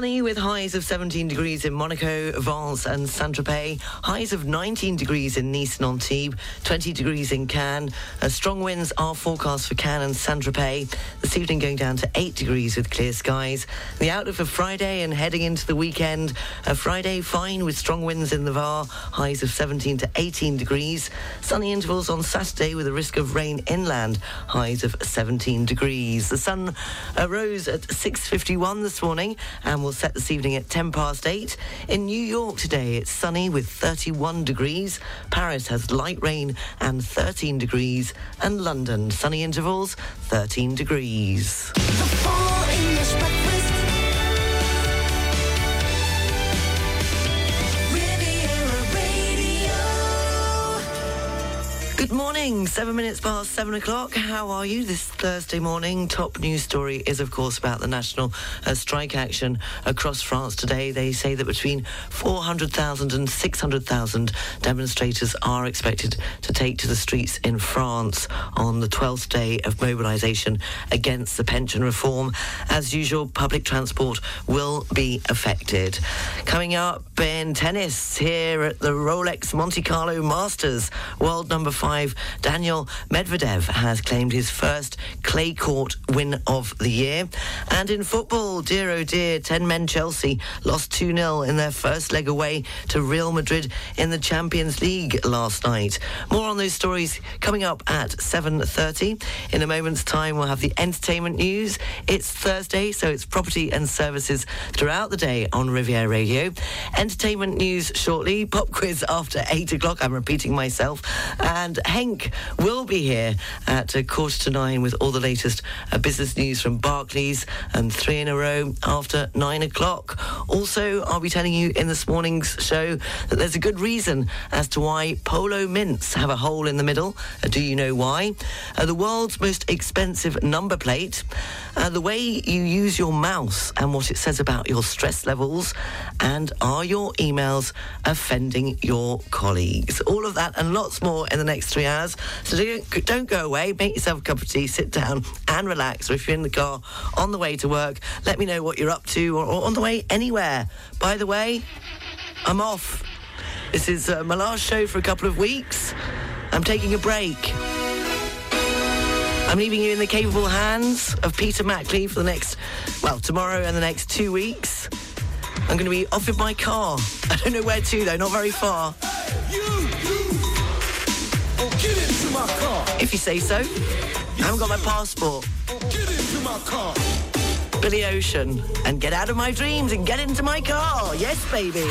Sunny with highs of 17 degrees in Monaco, Vence and Saint-Tropez. Highs of 19 degrees in Nice and Antibes, 20 degrees in Cannes. Uh, strong winds are forecast for Cannes and Saint-Tropez. This evening going down to 8 degrees with clear skies. The outlook for Friday and heading into the weekend. Uh, Friday fine with strong winds in the Var. Highs of 17 to 18 degrees. Sunny intervals on Saturday with a risk of rain inland. Highs of 17 degrees. The sun uh, rose at 6.51 this morning and will set this evening at 10 past 8. In New York today, it's sunny with 31 degrees. Paris has light rain and 13 degrees. And London, sunny intervals, 13 degrees. Good morning, seven minutes past seven o'clock. How are you this Thursday morning? Top news story is, of course, about the national uh, strike action across France today. They say that between 400,000 and 600,000 demonstrators are expected to take to the streets in France on the 12th day of mobilisation against the pension reform. As usual, public transport will be affected. Coming up in tennis here at the Rolex Monte Carlo Masters, world number five Daniel Medvedev has claimed his first clay court win of the year. And in football, dear oh dear, 10 men Chelsea lost 2 0 in their first leg away to Real Madrid in the Champions League last night. More on those stories coming up at 7.30. In a moment's time, we'll have the entertainment news. It's Thursday, so it's property and services throughout the day on Riviera Radio. Entertainment news shortly, pop quiz after 8 o'clock. I'm repeating myself. And Henk will be here at a quarter to nine with all the latest uh, business news from Barclays and three in a row after nine o'clock. Also, I'll be telling you in this morning's show that there's a good reason as to why polo mints have a hole in the middle. Uh, do you know why? Uh, the world's most expensive number plate, uh, the way you use your mouse and what it says about your stress levels, and are your emails offending your colleagues? All of that and lots more in the next three hours. So don't, don't go away. Make yourself a cup of tea, sit down and relax. Or if you're in the car on the way to work, let me know what you're up to or, or on the way anywhere. By the way, I'm off. This is uh, my last show for a couple of weeks. I'm taking a break. I'm leaving you in the capable hands of Peter Mackley for the next, well, tomorrow and the next two weeks. I'm going to be off in my car. I don't know where to, though, not very far. You, you. If you say so. I haven't got my passport. Get into my car. Billy Ocean. And get out of my dreams and get into my car. Yes, baby.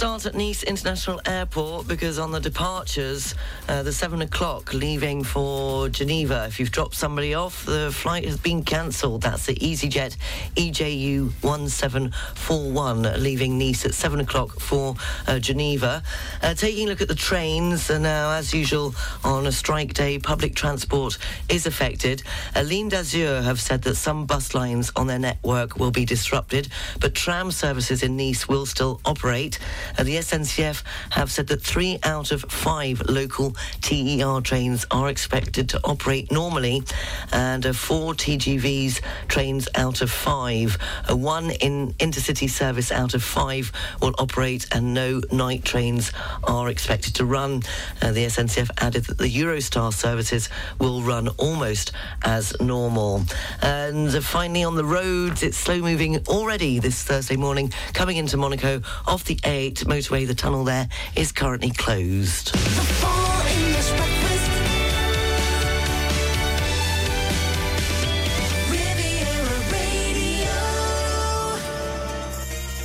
Start at Nice International Airport because on the departures, uh, the 7 o'clock leaving for Geneva. If you've dropped somebody off, the flight has been cancelled. That's the EasyJet EJU 1741 leaving Nice at 7 o'clock for uh, Geneva. Uh, taking a look at the trains, uh, now, as usual, on a strike day, public transport is affected. Uh, Ligne d'Azur have said that some bus lines on their network will be disrupted, but tram services in Nice will still operate. The SNCF have said that three out of five local TER trains are expected to operate normally, and uh, four TGVs trains out of five. Uh, one in intercity service out of five will operate, and no night trains are expected to run. Uh, the SNCF added that the Eurostar services will run almost as normal. And uh, finally, on the roads, it's slow moving already this Thursday morning, coming into Monaco off the 8 motorway. The tunnel there is currently closed.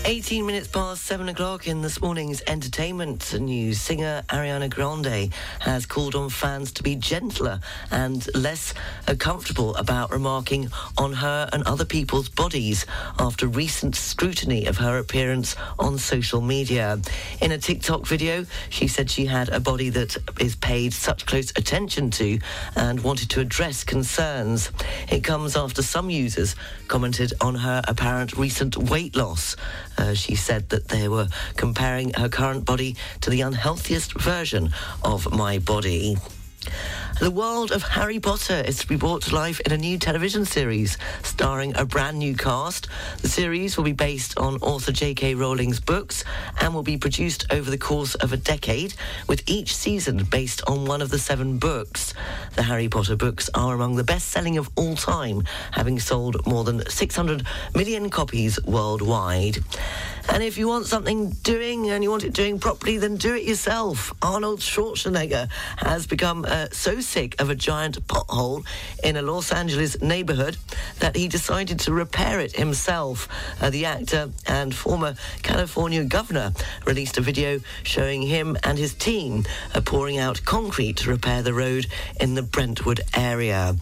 18 minutes past 7 o'clock in this morning's entertainment news. Singer Ariana Grande has called on fans to be gentler and less comfortable about remarking on her and other people's bodies after recent scrutiny of her appearance on social media. In a TikTok video, she said she had a body that is paid such close attention to and wanted to address concerns. It comes after some users commented on her apparent recent weight loss. Uh, she said that they were comparing her current body to the unhealthiest version of my body. The world of Harry Potter is to be brought to life in a new television series starring a brand new cast. The series will be based on author J.K. Rowling's books and will be produced over the course of a decade, with each season based on one of the seven books. The Harry Potter books are among the best selling of all time, having sold more than 600 million copies worldwide. And if you want something doing and you want it doing properly, then do it yourself. Arnold Schwarzenegger has become uh, so sick of a giant pothole in a Los Angeles neighborhood that he decided to repair it himself. Uh, the actor and former California governor released a video showing him and his team uh, pouring out concrete to repair the road in the Brentwood area.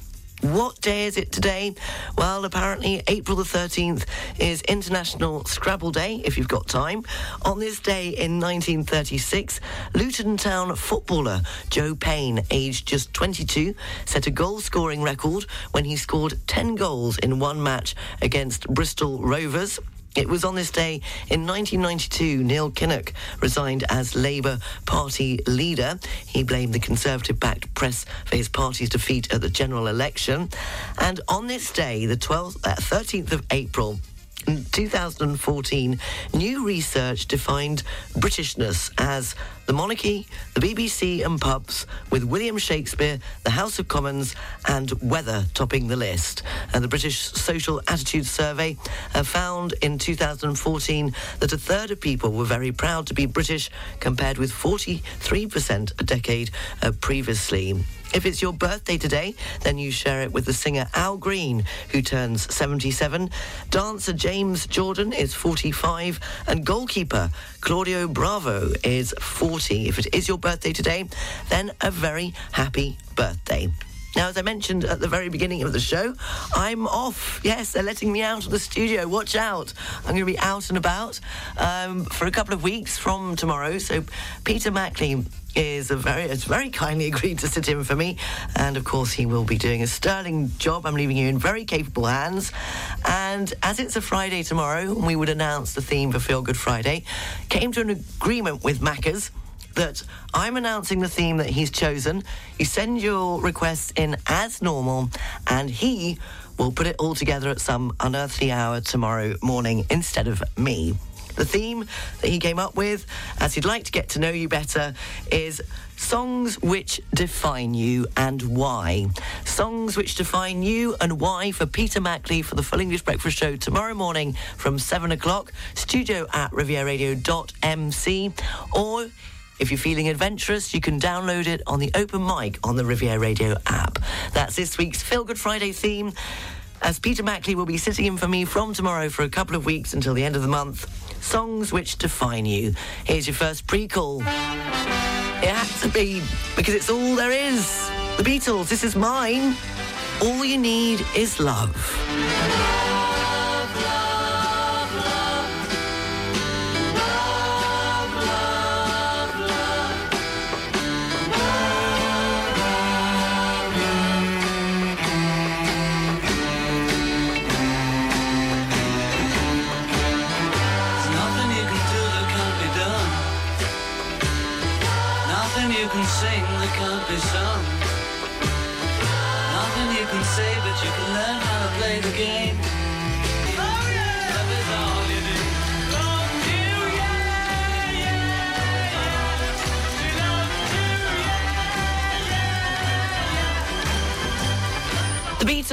What day is it today? Well, apparently April the 13th is International Scrabble Day, if you've got time. On this day in 1936, Luton Town footballer Joe Payne, aged just 22, set a goal scoring record when he scored 10 goals in one match against Bristol Rovers. It was on this day in 1992 Neil Kinnock resigned as Labour Party leader. He blamed the Conservative backed press for his party's defeat at the general election. And on this day, the 12th, uh, 13th of April, 2014, new research defined Britishness as the monarchy, the BBC and pubs, with William Shakespeare, the House of Commons, and weather topping the list. And the British Social Attitude Survey uh, found in 2014 that a third of people were very proud to be British, compared with 43% a decade uh, previously. If it's your birthday today, then you share it with the singer Al Green, who turns 77. Dancer James Jordan is 45. And goalkeeper Claudio Bravo is 40. If it is your birthday today, then a very happy birthday. Now, as I mentioned at the very beginning of the show, I'm off. Yes, they're letting me out of the studio. Watch out. I'm going to be out and about um, for a couple of weeks from tomorrow. So, Peter Mackley is a very has very kindly agreed to sit in for me, and of course he will be doing a sterling job. I'm leaving you in very capable hands. And as it's a Friday tomorrow, we would announce the theme for Feel Good Friday. Came to an agreement with Maccas that I'm announcing the theme that he's chosen. You send your requests in as normal, and he will put it all together at some unearthly hour tomorrow morning instead of me. The theme that he came up with, as he'd like to get to know you better, is songs which define you and why. Songs which define you and why for Peter Mackley for the Full English Breakfast Show tomorrow morning from 7 o'clock, studio at rivieradio.mc, or if you're feeling adventurous, you can download it on the open mic on the Riviera Radio app. That's this week's Feel Good Friday theme. As Peter Mackley will be sitting in for me from tomorrow for a couple of weeks until the end of the month. Songs which define you. Here's your first pre-call. It had to be because it's all there is. The Beatles, this is mine. All you need is love.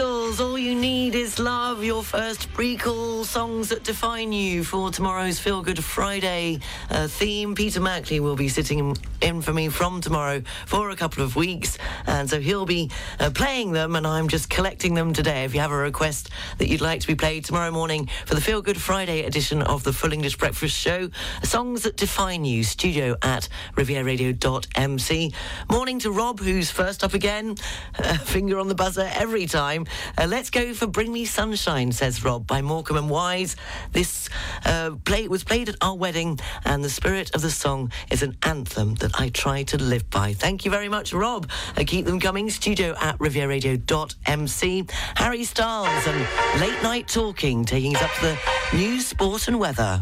Beatles, All You Need Is Love, your first pre-call songs that define you for tomorrow's Feel Good Friday uh, theme. Peter Mackley will be sitting in for me from tomorrow for a couple of weeks, and so he'll be uh, playing them, and I'm just collecting them today. If you have a request that you'd like to be played tomorrow morning for the Feel Good Friday edition of the Full English Breakfast Show, songs that define you, studio at rivieradio.mc. Morning to Rob, who's first up again, uh, finger on the buzzer every time. Uh, let's go for Bring Me Sunshine, says Rob, by Morecambe and Wise. This uh, play was played at our wedding, and the spirit of the song is an anthem that I try to live by. Thank you very much, Rob. Uh, keep them coming. Studio at rivieradio.mc. Harry Styles and Late Night Talking, taking us up to the news, sport, and weather.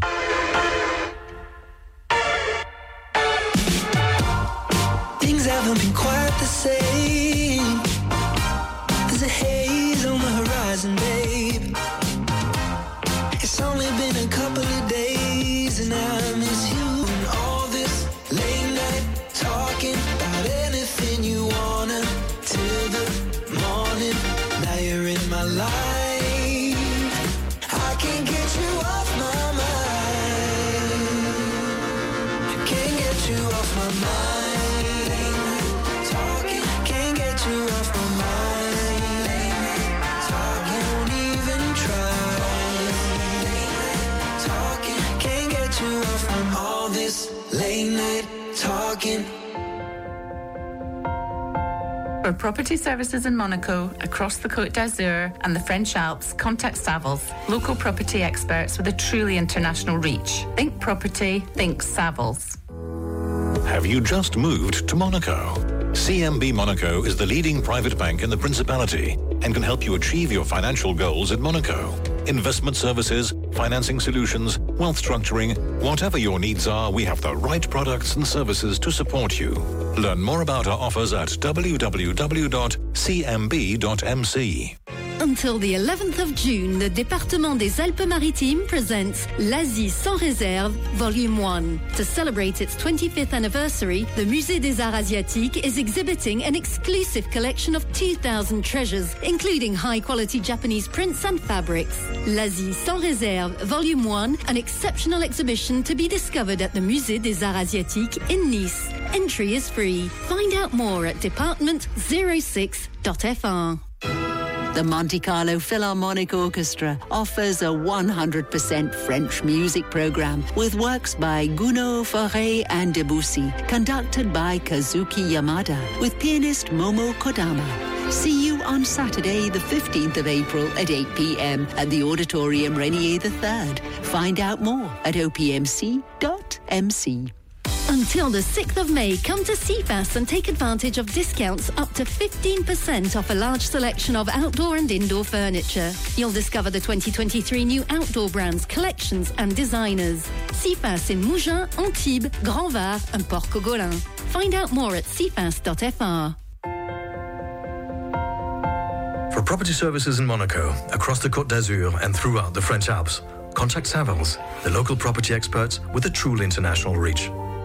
Things haven't been quite the same. Talking. For property services in Monaco, across the Côte d'Azur and the French Alps, contact Savills, local property experts with a truly international reach. Think property, think Savills. Have you just moved to Monaco? CMB Monaco is the leading private bank in the Principality and can help you achieve your financial goals in Monaco. Investment services, financing solutions, wealth structuring, whatever your needs are, we have the right products and services to support you. Learn more about our offers at www.cmb.mc. Until the 11th of June, the Département des Alpes-Maritimes presents L'Asie sans réserve, Volume 1. To celebrate its 25th anniversary, the Musée des Arts Asiatiques is exhibiting an exclusive collection of 2,000 treasures, including high-quality Japanese prints and fabrics. L'Asie sans réserve, Volume 1, an exceptional exhibition to be discovered at the Musée des Arts Asiatiques in Nice. Entry is free. Find out more at department06.fr. The Monte Carlo Philharmonic Orchestra offers a 100% French music program with works by Gounod, Fauré, and Debussy, conducted by Kazuki Yamada with pianist Momo Kodama. See you on Saturday, the 15th of April at 8 p.m. at the Auditorium Rainier III. Find out more at opmc.mc. Until the 6th of May, come to CFAS and take advantage of discounts up to 15% off a large selection of outdoor and indoor furniture. You'll discover the 2023 new outdoor brands, collections, and designers. CFAS in Mougins, Antibes, Grand Var, and Port Cogolin. Find out more at cfas.fr. For property services in Monaco, across the Côte d'Azur, and throughout the French Alps, contact Savills, the local property experts with a truly international reach.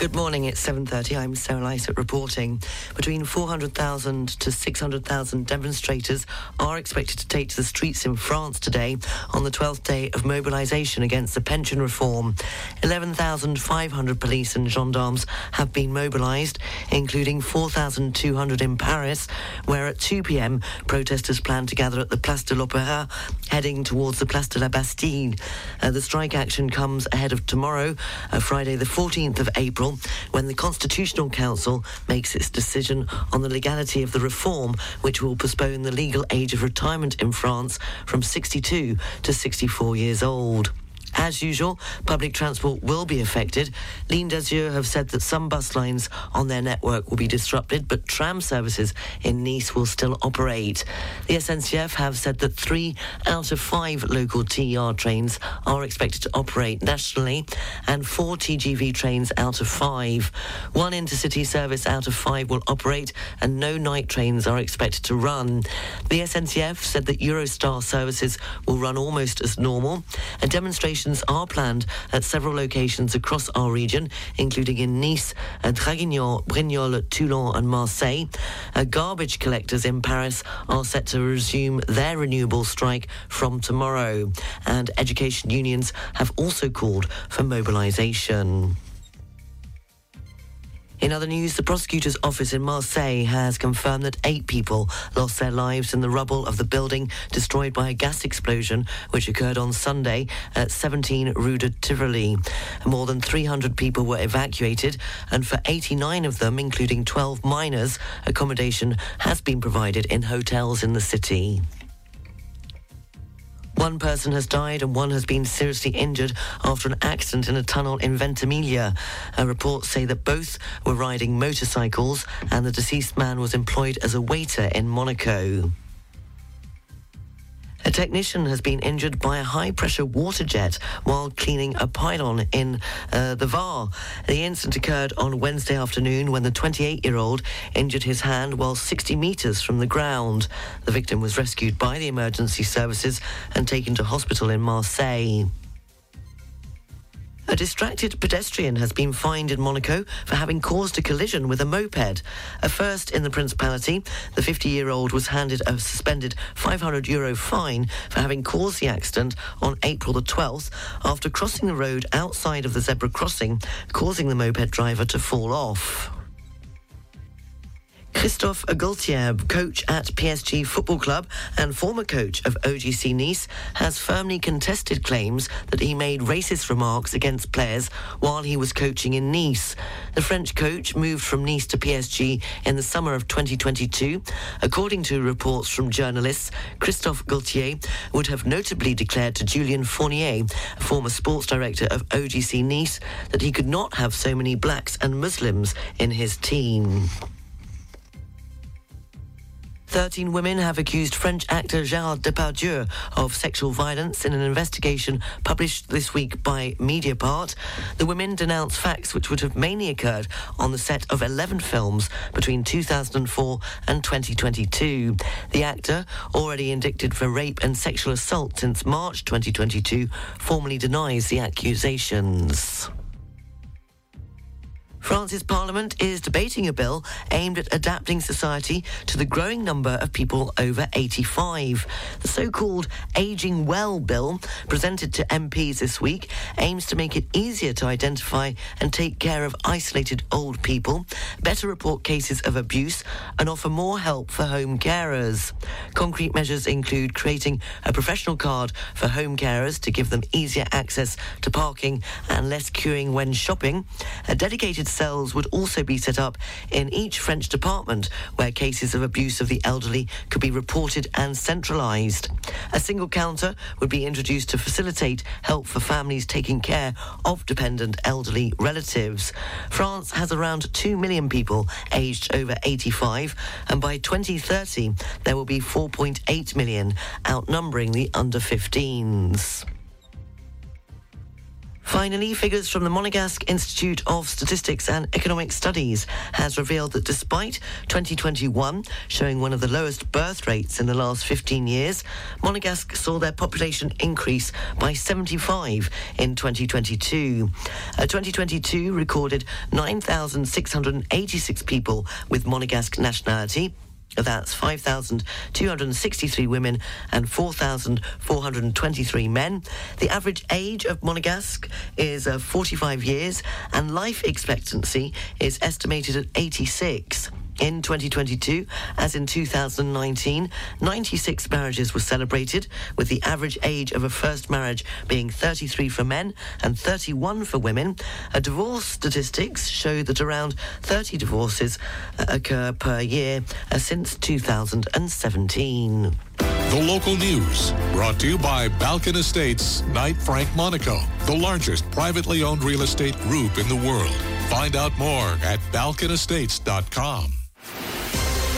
Good morning. It's 7:30. I'm Sarah Lysett reporting. Between 400,000 to 600,000 demonstrators are expected to take to the streets in France today on the 12th day of mobilisation against the pension reform. 11,500 police and gendarmes have been mobilised, including 4,200 in Paris, where at 2 p.m. protesters plan to gather at the Place de l'Opéra, heading towards the Place de la Bastille. Uh, the strike action comes ahead of tomorrow, uh, Friday, the 14th of April when the Constitutional Council makes its decision on the legality of the reform, which will postpone the legal age of retirement in France from 62 to 64 years old. As usual, public transport will be affected. Ligne d'Azur have said that some bus lines on their network will be disrupted, but tram services in Nice will still operate. The SNCF have said that three out of five local TER trains are expected to operate nationally, and four TGV trains out of five. One intercity service out of five will operate, and no night trains are expected to run. The SNCF said that Eurostar services will run almost as normal. A demonstration are planned at several locations across our region, including in Nice, Draguignan, Brignoles, Toulon, and Marseille. Uh, garbage collectors in Paris are set to resume their renewable strike from tomorrow, and education unions have also called for mobilisation. In other news, the prosecutor's office in Marseille has confirmed that eight people lost their lives in the rubble of the building destroyed by a gas explosion, which occurred on Sunday at 17 Rue de Tivoli. More than 300 people were evacuated, and for 89 of them, including 12 minors, accommodation has been provided in hotels in the city. One person has died and one has been seriously injured after an accident in a tunnel in Ventimiglia. Uh, reports say that both were riding motorcycles and the deceased man was employed as a waiter in Monaco. A technician has been injured by a high pressure water jet while cleaning a pylon in uh, the Var. The incident occurred on Wednesday afternoon when the 28 year old injured his hand while 60 metres from the ground. The victim was rescued by the emergency services and taken to hospital in Marseille. A distracted pedestrian has been fined in Monaco for having caused a collision with a moped. A first in the Principality, the 50 year old was handed a suspended 500 euro fine for having caused the accident on April the 12th after crossing the road outside of the zebra crossing, causing the moped driver to fall off. Christophe Galtier, coach at PSG Football Club and former coach of OGC Nice, has firmly contested claims that he made racist remarks against players while he was coaching in Nice. The French coach moved from Nice to PSG in the summer of 2022. According to reports from journalists, Christophe Galtier would have notably declared to Julien Fournier, a former sports director of OGC Nice, that he could not have so many blacks and Muslims in his team. 13 women have accused French actor Gérard Depardieu of sexual violence in an investigation published this week by Mediapart. The women denounce facts which would have mainly occurred on the set of 11 films between 2004 and 2022. The actor, already indicted for rape and sexual assault since March 2022, formally denies the accusations. France's parliament is debating a bill aimed at adapting society to the growing number of people over 85. The so called Aging Well bill, presented to MPs this week, aims to make it easier to identify and take care of isolated old people, better report cases of abuse, and offer more help for home carers. Concrete measures include creating a professional card for home carers to give them easier access to parking and less queuing when shopping, a dedicated cells would also be set up in each French department where cases of abuse of the elderly could be reported and centralised. A single counter would be introduced to facilitate help for families taking care of dependent elderly relatives. France has around 2 million people aged over 85, and by 2030, there will be 4.8 million, outnumbering the under 15s. Finally, figures from the Monegasque Institute of Statistics and Economic Studies has revealed that despite 2021 showing one of the lowest birth rates in the last 15 years, Monegasque saw their population increase by 75 in 2022. Uh, 2022 recorded 9,686 people with Monegasque nationality. That's 5,263 women and 4,423 men. The average age of Monegasque is uh, 45 years, and life expectancy is estimated at 86. In 2022, as in 2019, 96 marriages were celebrated, with the average age of a first marriage being 33 for men and 31 for women. A divorce statistics show that around 30 divorces uh, occur per year uh, since 2017. The local news brought to you by Balkan Estates, Knight Frank Monaco, the largest privately owned real estate group in the world. Find out more at balkanestates.com.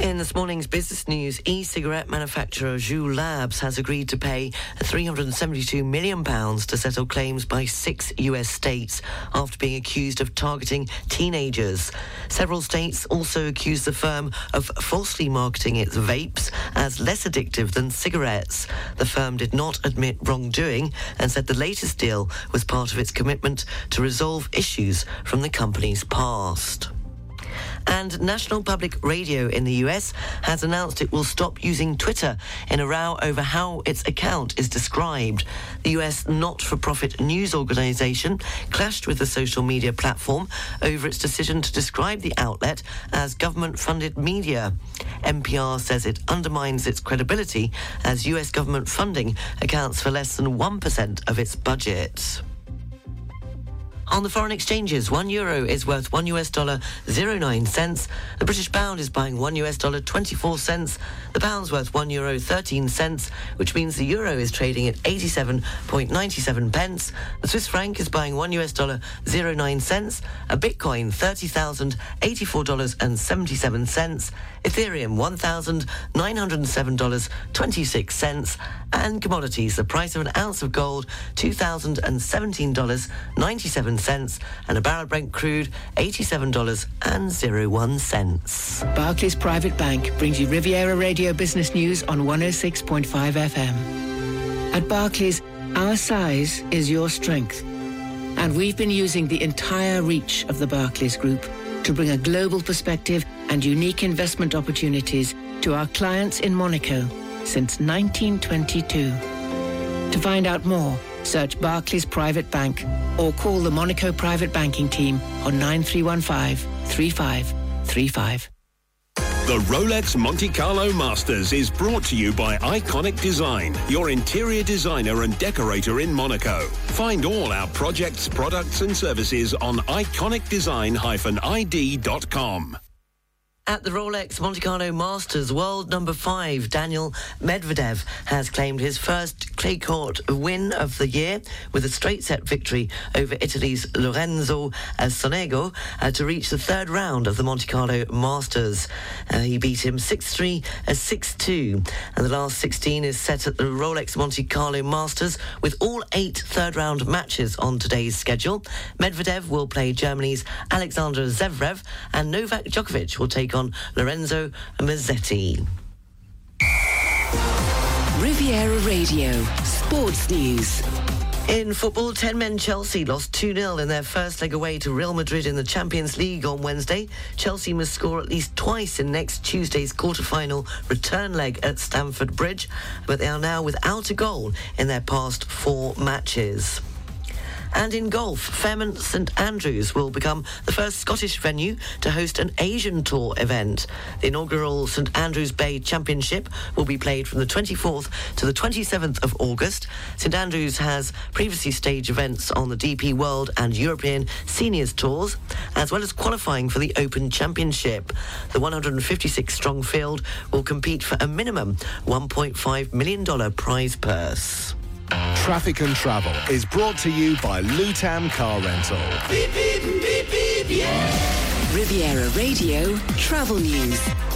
In this morning's business news, e-cigarette manufacturer Juul Labs has agreed to pay 372 million pounds to settle claims by six US states after being accused of targeting teenagers. Several states also accused the firm of falsely marketing its vapes as less addictive than cigarettes. The firm did not admit wrongdoing and said the latest deal was part of its commitment to resolve issues from the company's past. And National Public Radio in the US has announced it will stop using Twitter in a row over how its account is described. The US not for profit news organization clashed with the social media platform over its decision to describe the outlet as government funded media. NPR says it undermines its credibility as US government funding accounts for less than 1% of its budget. On the foreign exchanges, one euro is worth one US dollar 09 cents. The British pound is buying one US dollar 24 cents. The pound's worth one euro 13 cents, which means the euro is trading at 87.97 pence. The Swiss franc is buying one US dollar 09 cents. A Bitcoin $30,084.77. Ethereum $1,907.26. And commodities, the price of an ounce of gold $2,017.97 cents, and a barrel Brent crude $87.01. Barclays Private Bank brings you Riviera Radio Business News on 106.5 FM. At Barclays, our size is your strength. And we've been using the entire reach of the Barclays Group to bring a global perspective and unique investment opportunities to our clients in Monaco since 1922. To find out more, search Barclays Private Bank or call the Monaco Private Banking Team on 9315 3535. The Rolex Monte Carlo Masters is brought to you by Iconic Design, your interior designer and decorator in Monaco. Find all our projects, products, and services on iconicdesign-id.com. At the Rolex Monte Carlo Masters, world number five, Daniel Medvedev has claimed his first clay court win of the year with a straight set victory over Italy's Lorenzo Sonego uh, to reach the third round of the Monte Carlo Masters. Uh, he beat him 6-3 as 6-2. And the last 16 is set at the Rolex Monte Carlo Masters with all eight third round matches on today's schedule. Medvedev will play Germany's Alexander Zverev and Novak Djokovic will take on Lorenzo Musetti. Riviera Radio, Sports News. In football, 10 men Chelsea lost 2 0 in their first leg away to Real Madrid in the Champions League on Wednesday. Chelsea must score at least twice in next Tuesday's quarter-final return leg at Stamford Bridge, but they are now without a goal in their past four matches. And in golf, Fairmont St Andrews will become the first Scottish venue to host an Asian Tour event. The inaugural St Andrews Bay Championship will be played from the 24th to the 27th of August. St Andrews has previously staged events on the DP World and European Seniors Tours, as well as qualifying for the Open Championship. The 156 strong field will compete for a minimum $1.5 million prize purse. Traffic and Travel is brought to you by Lutam Car Rental. Beep, beep, beep, beep, yeah. Riviera Radio Travel News.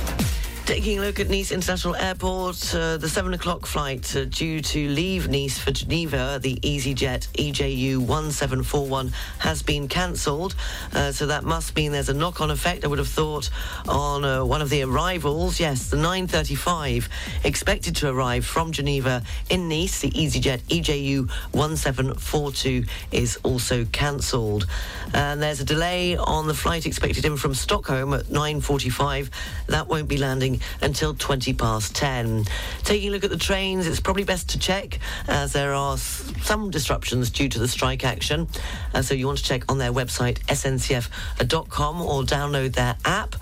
Taking a look at Nice International Airport, uh, the 7 o'clock flight uh, due to leave Nice for Geneva, the EasyJet EJU 1741, has been cancelled. Uh, so that must mean there's a knock-on effect, I would have thought, on uh, one of the arrivals. Yes, the 935 expected to arrive from Geneva in Nice, the EasyJet EJU 1742 is also cancelled. And there's a delay on the flight expected in from Stockholm at 9.45. That won't be landing until 20 past 10. Taking a look at the trains, it's probably best to check as there are some disruptions due to the strike action. Uh, so you want to check on their website, sncf.com, or download their app.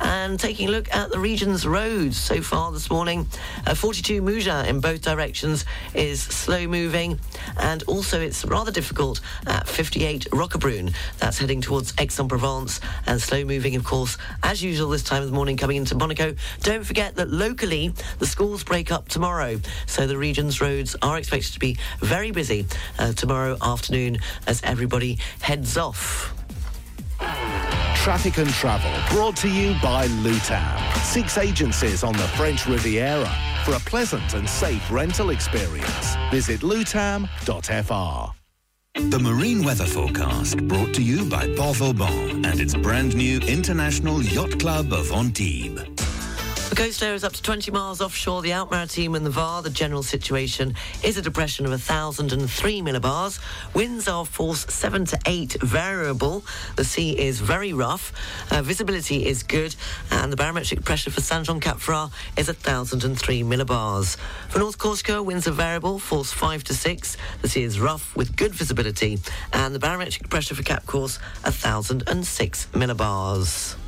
And taking a look at the region's roads so far this morning, uh, 42 Mougins in both directions is slow moving, and also it's rather difficult at 58 Roquebrune. That's heading towards Aix-en-Provence, and slow moving, of course, as usual this time of the morning coming into Monaco. Don't forget that locally the schools break up tomorrow, so the region's roads are expected to be very busy uh, tomorrow afternoon as everybody heads off. Traffic and travel brought to you by Lutam. Six agencies on the French Riviera. For a pleasant and safe rental experience, visit lutam.fr. The marine weather forecast brought to you by Port Vauban and its brand new International Yacht Club of Antibes. The coast area is up to 20 miles offshore. The Alpes-Maritimes and the VAR, the general situation is a depression of 1,003 millibars. Winds are force 7 to 8 variable. The sea is very rough. Uh, visibility is good. And the barometric pressure for Saint Jean Cap Ferrat is 1,003 millibars. For North Corsica, winds are variable, force 5 to 6. The sea is rough with good visibility. And the barometric pressure for Cap Corse, 1,006 millibars.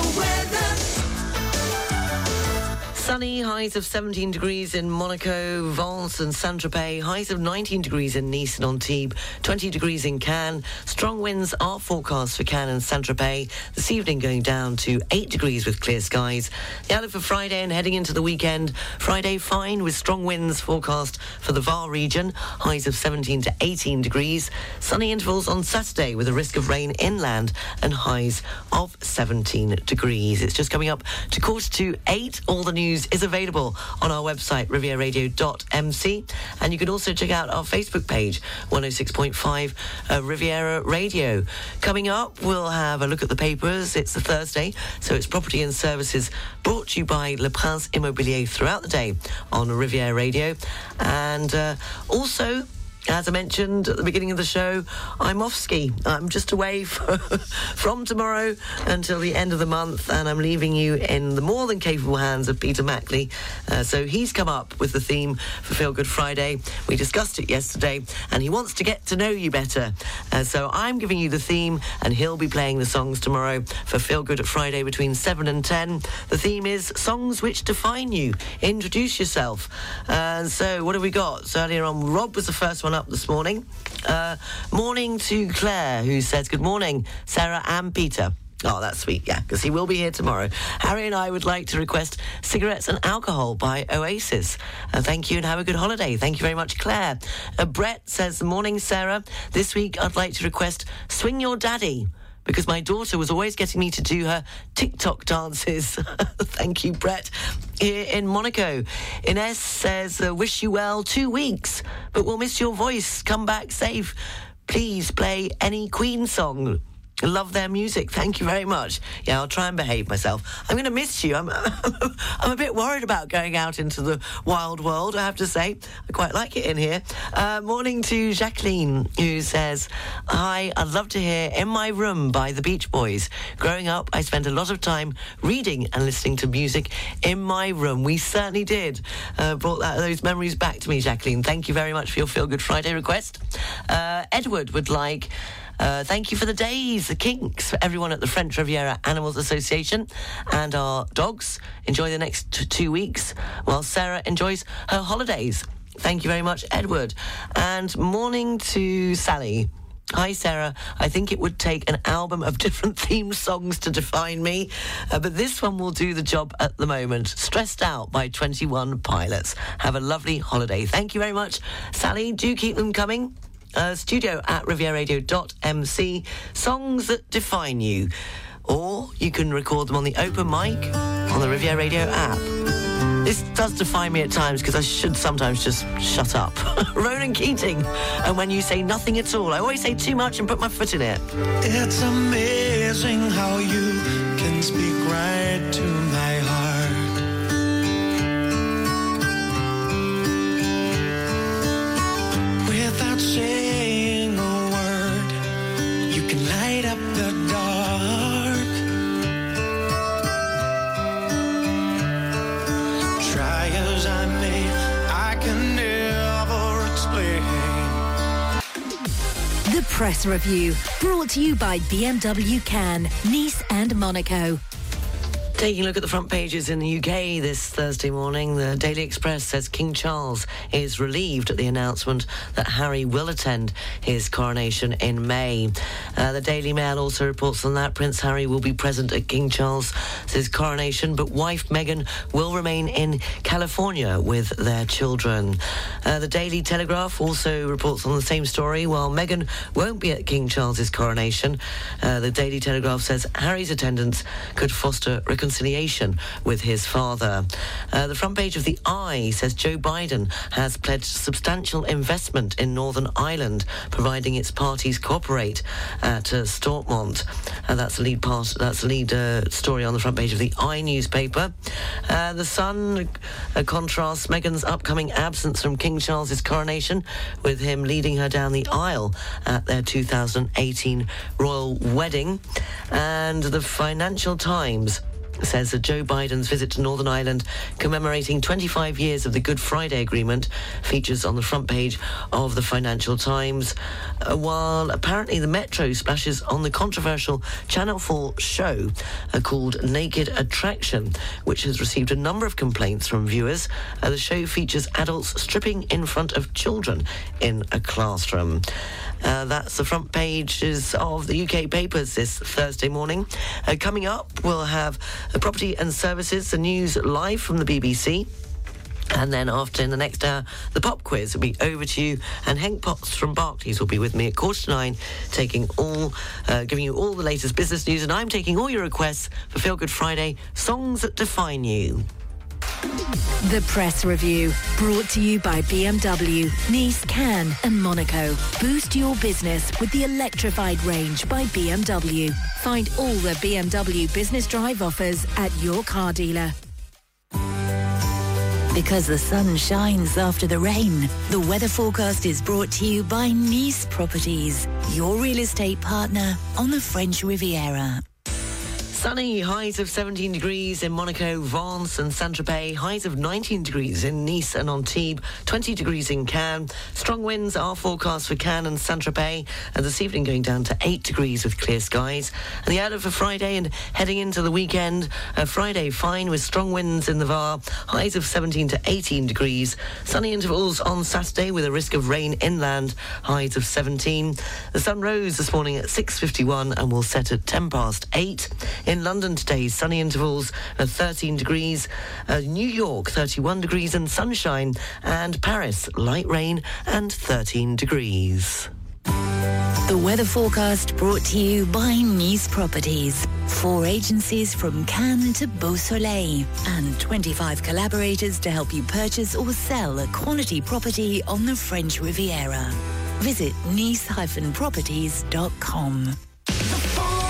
Sunny, highs of 17 degrees in Monaco, Vence and Saint-Tropez, highs of 19 degrees in Nice and Antibes, 20 degrees in Cannes. Strong winds are forecast for Cannes and Saint-Tropez. This evening going down to 8 degrees with clear skies. The outlook for Friday and heading into the weekend. Friday fine with strong winds forecast for the Var region, highs of 17 to 18 degrees. Sunny intervals on Saturday with a risk of rain inland and highs of 17 degrees. It's just coming up to quarter to 8. All the news is available on our website, rivieradio.mc. And you can also check out our Facebook page, 106.5 uh, Riviera Radio. Coming up, we'll have a look at the papers. It's a Thursday, so it's property and services brought to you by Le Prince Immobilier throughout the day on Riviera Radio. And uh, also, as I mentioned at the beginning of the show, I'm off ski. I'm just away for, from tomorrow until the end of the month, and I'm leaving you in the more than capable hands of Peter Mackley. Uh, so he's come up with the theme for Feel Good Friday. We discussed it yesterday, and he wants to get to know you better. Uh, so I'm giving you the theme, and he'll be playing the songs tomorrow for Feel Good at Friday between 7 and 10. The theme is songs which define you. Introduce yourself. And so, what have we got? So, earlier on, Rob was the first one up this morning. Uh, morning to Claire, who says, Good morning, Sarah and Peter. Oh, that's sweet, yeah, because he will be here tomorrow. Harry and I would like to request Cigarettes and Alcohol by Oasis. Uh, thank you and have a good holiday. Thank you very much, Claire. Uh, Brett says, Morning, Sarah. This week I'd like to request Swing Your Daddy because my daughter was always getting me to do her TikTok dances. Thank you, Brett. Here in Monaco, Ines says, uh, Wish you well two weeks, but we'll miss your voice. Come back safe. Please play any Queen song. Love their music. Thank you very much. Yeah, I'll try and behave myself. I'm going to miss you. I'm, I'm a bit worried about going out into the wild world, I have to say. I quite like it in here. Uh, morning to Jacqueline, who says, Hi, I'd love to hear In My Room by the Beach Boys. Growing up, I spent a lot of time reading and listening to music in my room. We certainly did. Uh, brought that, those memories back to me, Jacqueline. Thank you very much for your Feel Good Friday request. Uh, Edward would like. Uh, thank you for the days, the Kinks, for everyone at the French Riviera Animals Association and our dogs. Enjoy the next t- two weeks while Sarah enjoys her holidays. Thank you very much, Edward. And morning to Sally. Hi, Sarah. I think it would take an album of different theme songs to define me, uh, but this one will do the job at the moment. Stressed Out by 21 Pilots. Have a lovely holiday. Thank you very much, Sally. Do keep them coming. Uh, studio at rivieradio.mc. Songs that define you. Or you can record them on the open mic on the Riviera Radio app. This does define me at times because I should sometimes just shut up. Ronan Keating. And when you say nothing at all, I always say too much and put my foot in it. It's amazing how you can speak right to my heart. Saying a word, you can light up the dark. Try as I may, I can never explain. The Press Review, brought to you by BMW Cannes, Nice and Monaco. Taking a look at the front pages in the UK this Thursday morning, the Daily Express says King Charles is relieved at the announcement that Harry will attend his coronation in May. Uh, the Daily Mail also reports on that Prince Harry will be present at King Charles' coronation, but wife Meghan will remain in California with their children. Uh, the Daily Telegraph also reports on the same story. While Meghan won't be at King Charles's coronation, uh, the Daily Telegraph says Harry's attendance could foster reconciliation with his father. Uh, the front page of the Eye says Joe Biden has pledged substantial investment in Northern Ireland, providing its parties cooperate at uh, Stormont. Uh, that's the lead part. That's the lead uh, story on the front page of the Eye newspaper. Uh, the Sun uh, contrasts Meghan's upcoming absence from King Charles's coronation with him leading her down the aisle at their 2018 royal wedding. And the Financial Times says that Joe Biden's visit to Northern Ireland commemorating 25 years of the Good Friday Agreement features on the front page of the Financial Times, uh, while apparently the Metro splashes on the controversial Channel 4 show uh, called Naked Attraction, which has received a number of complaints from viewers. Uh, the show features adults stripping in front of children in a classroom. Uh, that's the front pages of the UK papers this Thursday morning. Uh, coming up, we'll have uh, property and services, the news live from the BBC. And then after in the next hour, the pop quiz will be over to you. And Henk Potts from Barclays will be with me at quarter to nine, taking all, uh, giving you all the latest business news. And I'm taking all your requests for Feel Good Friday, songs that define you. The Press Review, brought to you by BMW, Nice, Cannes and Monaco. Boost your business with the electrified range by BMW. Find all the BMW Business Drive offers at your car dealer. Because the sun shines after the rain, the weather forecast is brought to you by Nice Properties, your real estate partner on the French Riviera. Sunny, highs of 17 degrees in Monaco, Vence and Saint-Tropez, highs of 19 degrees in Nice and Antibes, 20 degrees in Cannes. Strong winds are forecast for Cannes and Saint-Tropez, and this evening going down to 8 degrees with clear skies. And the outlook for Friday and heading into the weekend, uh, Friday fine with strong winds in the Var, highs of 17 to 18 degrees. Sunny intervals on Saturday with a risk of rain inland, highs of 17. The sun rose this morning at 6.51 and will set at 10 past 8. In London today, sunny intervals at 13 degrees. Uh, New York, 31 degrees and sunshine. And Paris, light rain and 13 degrees. The weather forecast brought to you by Nice Properties. Four agencies from Cannes to Beausoleil and 25 collaborators to help you purchase or sell a quality property on the French Riviera. Visit nice-properties.com.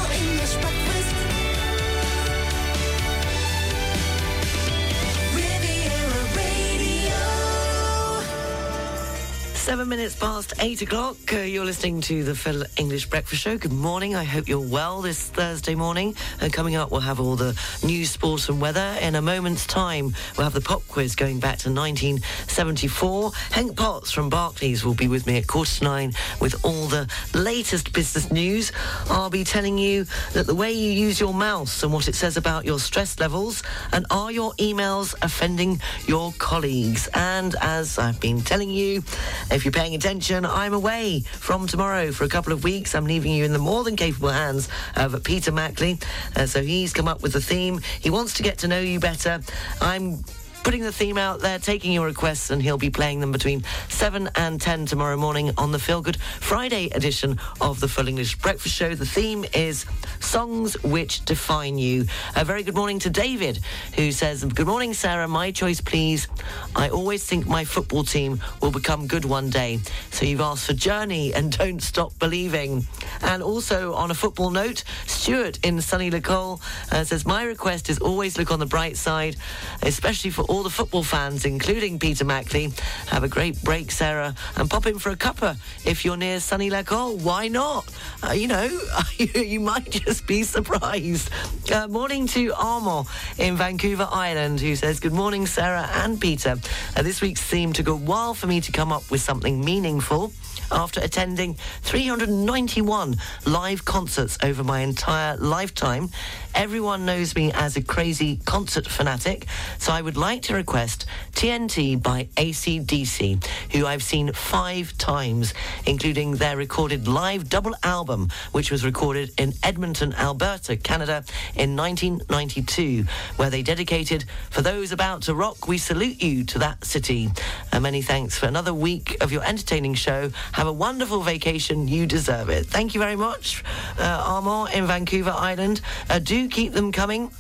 Seven minutes past eight o'clock. Uh, you're listening to the Full English Breakfast Show. Good morning. I hope you're well this Thursday morning. Uh, coming up, we'll have all the news, sports, and weather. In a moment's time, we'll have the pop quiz going back to 1974. Henk Potts from Barclays will be with me at quarter to nine with all the latest business news. I'll be telling you that the way you use your mouse and what it says about your stress levels, and are your emails offending your colleagues? And as I've been telling you, If you're paying attention, I'm away from tomorrow for a couple of weeks. I'm leaving you in the more than capable hands of Peter Mackley. Uh, so he's come up with the theme. He wants to get to know you better. I'm putting the theme out there, taking your requests, and he'll be playing them between 7 and 10 tomorrow morning on the Feel Good Friday edition of the Full English Breakfast Show. The theme is Songs Which Define You. A very good morning to David, who says, Good morning, Sarah. My choice, please. I always think my football team will become good one day. So you've asked for Journey and Don't Stop Believing. And also, on a football note, Stuart in Sunny Lacole uh, says, My request is always look on the bright side, especially for all the football fans, including Peter Mackley. Have a great break, Sarah, and pop in for a cuppa if you're near Sunny Lacole. Why not? Uh, you know, you might just be surprised. Uh, morning to Armor in Vancouver Island, who says, Good morning, Sarah and Peter. Uh, this week's theme took a while for me to come up with something meaningful after attending 391 live concerts over my entire lifetime. Everyone knows me as a crazy concert fanatic, so I would like to request TNT by AC/DC, who I've seen five times, including their recorded live double album, which was recorded in Edmonton, Alberta, Canada in 1992, where they dedicated For Those About to Rock, We Salute You to that city. And many thanks for another week of your entertaining show. Have a wonderful vacation. You deserve it. Thank you very much, uh, Armand in Vancouver Island. Uh, do keep them coming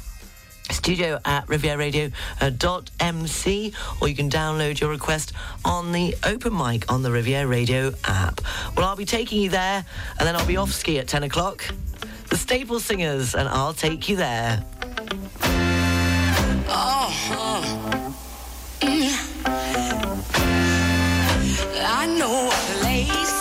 studio at rivieradio.mc or you can download your request on the open mic on the Riviera Radio app. Well, I'll be taking you there and then I'll be off ski at 10 o'clock. The Staple Singers and I'll take you there. Oh, mm. I know a place.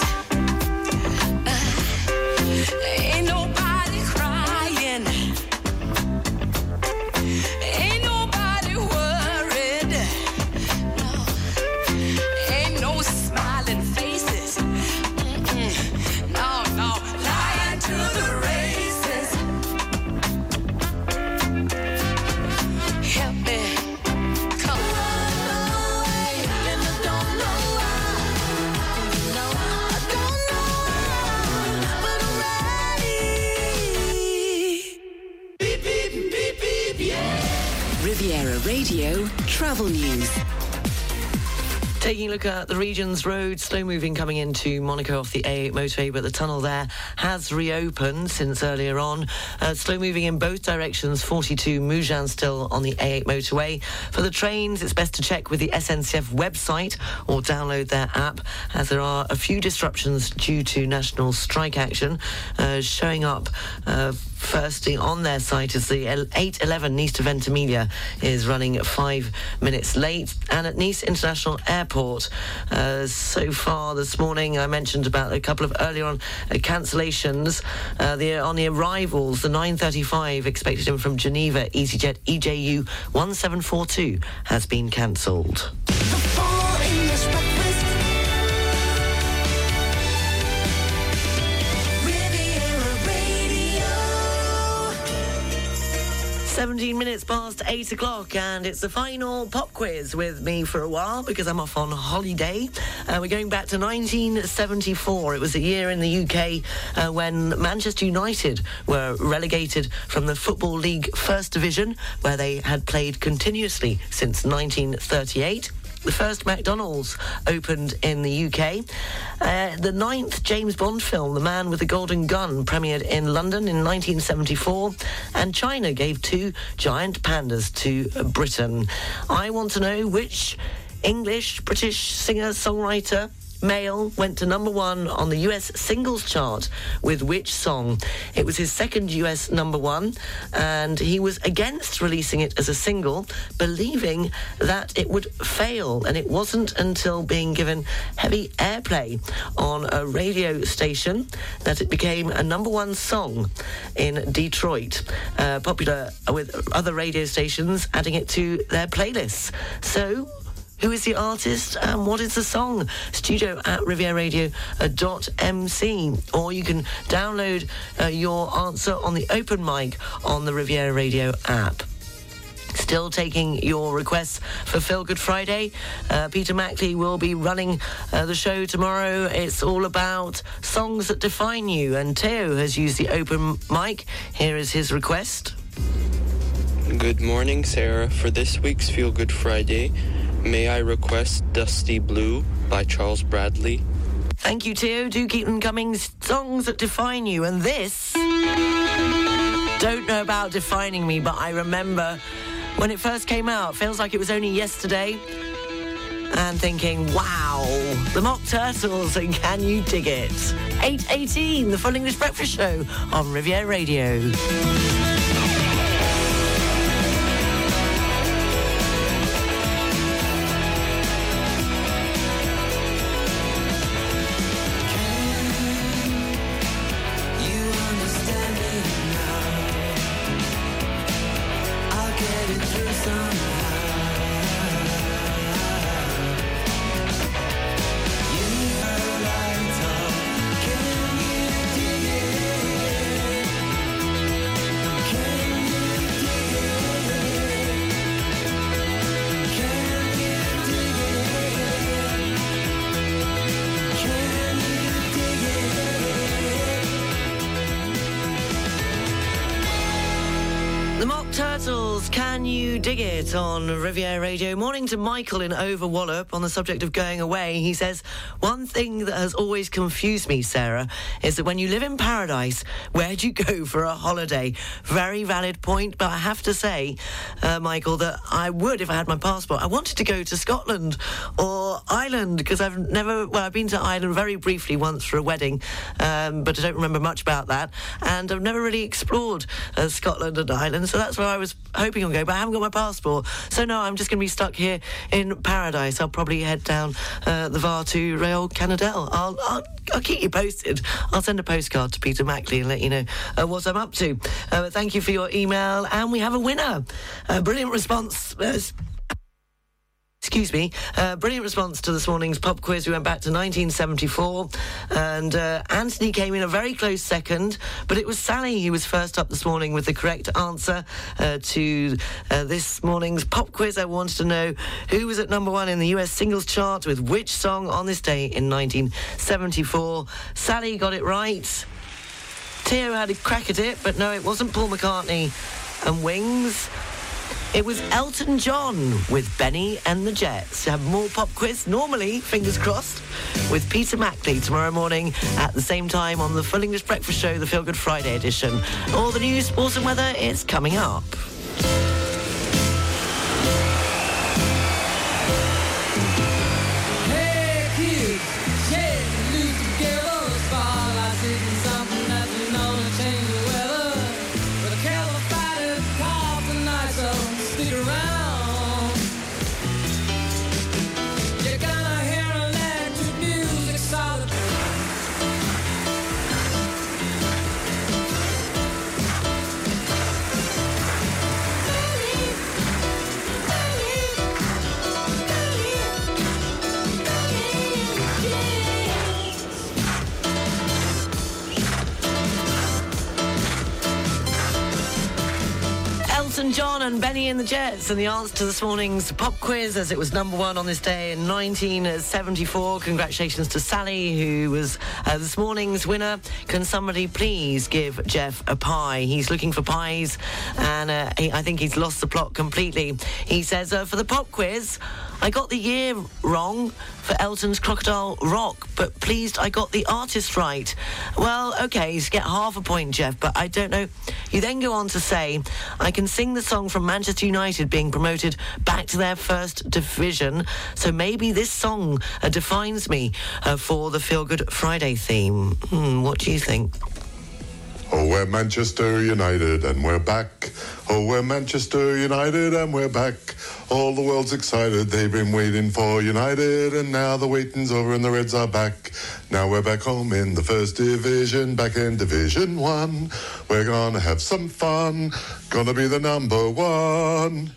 Riviera Radio Travel News. Taking a look at the region's roads, slow moving coming into Monaco off the A8 motorway, but the tunnel there has reopened since earlier on. Uh, slow moving in both directions, 42 Mougins still on the A8 motorway. For the trains, it's best to check with the SNCF website or download their app, as there are a few disruptions due to national strike action uh, showing up. Uh, Firstly, on their site is the 811 Nice to Ventimiglia is running five minutes late. And at Nice International Airport, uh, so far this morning, I mentioned about a couple of earlier on uh, cancellations. Uh, the, on the arrivals, the 935 expected in from Geneva EasyJet EJU 1742 has been cancelled. 17 minutes past 8 o'clock, and it's the final pop quiz with me for a while because I'm off on holiday. Uh, we're going back to 1974. It was a year in the UK uh, when Manchester United were relegated from the Football League First Division, where they had played continuously since 1938 the first McDonald's opened in the UK. Uh, the ninth James Bond film, The Man with the Golden Gun, premiered in London in 1974. And China gave two giant pandas to Britain. I want to know which English, British singer, songwriter, male went to number one on the US singles chart with which song? It was his second US number one, and he was against releasing it as a single, believing that it would fail. And it wasn't until being given heavy airplay on a radio station that it became a number one song in Detroit, uh, popular with other radio stations adding it to their playlists. So, who is the artist and what is the song? Studio at rivieradio.mc. Or you can download uh, your answer on the open mic on the Riviera Radio app. still taking your requests for Feel Good Friday. Uh, Peter Mackley will be running uh, the show tomorrow. It's all about songs that define you, and Theo has used the open mic. Here is his request. Good morning, Sarah. For this week's Feel Good Friday, may I request Dusty Blue by Charles Bradley? Thank you, Theo. Do keep them coming. Songs that define you. And this. Don't know about defining me, but I remember when it first came out, feels like it was only yesterday. And thinking, wow, the Mock Turtles, and can you dig it? 8.18, the Full English Breakfast Show on Riviera Radio. Turtles, can you dig it on Riviera Radio? Morning to Michael in Overwallop on the subject of going away. He says, One thing that has always confused me, Sarah, is that when you live in paradise, where do you go for a holiday? Very valid point, but I have to say, uh, Michael, that I would if I had my passport. I wanted to go to Scotland or Ireland because I've never, well, I've been to Ireland very briefly once for a wedding, um, but I don't remember much about that. And I've never really explored uh, Scotland and Ireland, so that's where I was hoping on going, but I haven't got my passport. So no, I'm just going to be stuck here in paradise. I'll probably head down uh, the Var to Rayol-Canadel. I'll, I'll, I'll keep you posted. I'll send a postcard to Peter Mackley and let you know uh, what I'm up to. Uh, thank you for your email, and we have a winner. A brilliant response. Excuse me. Uh, brilliant response to this morning's pop quiz. We went back to 1974, and uh, Anthony came in a very close second, but it was Sally who was first up this morning with the correct answer uh, to uh, this morning's pop quiz. I wanted to know who was at number one in the US singles chart with which song on this day in 1974. Sally got it right. Theo had a crack at it, but no, it wasn't Paul McCartney and Wings. It was Elton John with Bennie and the Jets. Have more pop quiz, normally, fingers crossed, with Peter Mackley tomorrow morning at the same time on the Full English Breakfast Show, the Feel Good Friday edition. All the news, sports and weather is coming up. Elton John and Bennie and the Jets, and the answer to this morning's pop quiz, as it was number one on this day in 1974. Congratulations to Sally, who was uh, this morning's winner. Can somebody please give Jeff a pie? He's looking for pies, and uh, he, I think he's lost the plot completely. He says, uh, for the pop quiz, I got the year wrong for Elton's Crocodile Rock, but pleased I got the artist right. Well, okay, you get half a point, Jeff, but I don't know. You then go on to say, I can sing the song from Manchester United being promoted back to their first division, so maybe this song uh, defines me uh, for the Feel Good Friday theme. Hmm, what do you think? Oh, we're Manchester United and we're back. Oh, we're Manchester United and we're back. All the world's excited. They've been waiting for United and now the waiting's over and the Reds are back. Now we're back home in the first division, back in Division One. We're gonna have some fun. Gonna be the number one.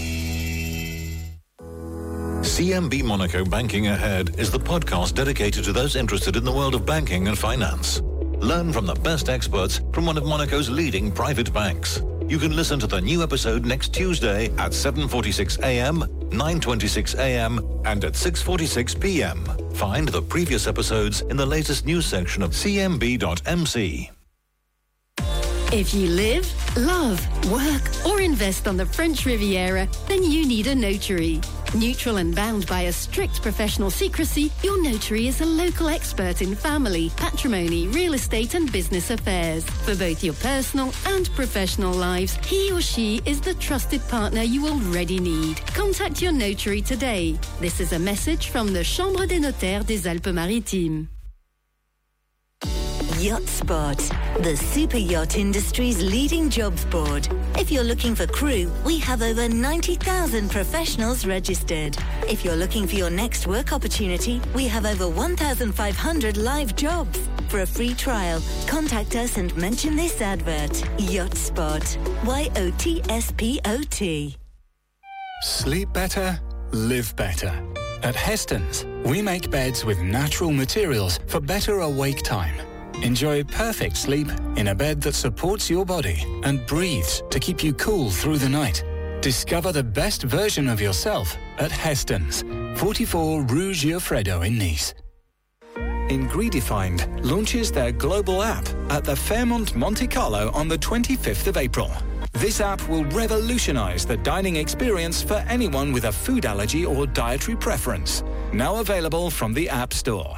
CMB Monaco Banking Ahead is the podcast dedicated to those interested in the world of banking and finance. Learn from the best experts from one of Monaco's leading private banks. You can listen to the new episode next Tuesday at 7:46 a.m., 9:26 a.m., and at 6:46 p.m. Find the previous episodes in the latest news section of cmb.mc. If you live, love, work, or invest on the French Riviera, then you need a notary. Neutral and bound by a strict professional secrecy, your notary is a local expert in family, patrimony, real estate, and business affairs. For both your personal and professional lives, he or she is the trusted partner you already need. Contact your notary today. This is a message from the Chambre des Notaires des Alpes-Maritimes. YotSpot, the super yacht industry's leading jobs board. If you're looking for crew, we have over 90,000 professionals registered. If you're looking for your next work opportunity, we have over 1,500 live jobs. For a free trial, contact us and mention this advert. YotSpot. Y-O-T-S-P-O-T. Sleep better, live better. At Hästens, we make beds with natural materials for better awake time. Enjoy perfect sleep in a bed that supports your body and breathes to keep you cool through the night. Discover the best version of yourself at Hästens, 44 Rue Giuffredo in Nice. Ingredefined launches their global app at the Fairmont Monte Carlo on the 25th of April. This app will revolutionize the dining experience for anyone with a food allergy or dietary preference. Now available from the App Store.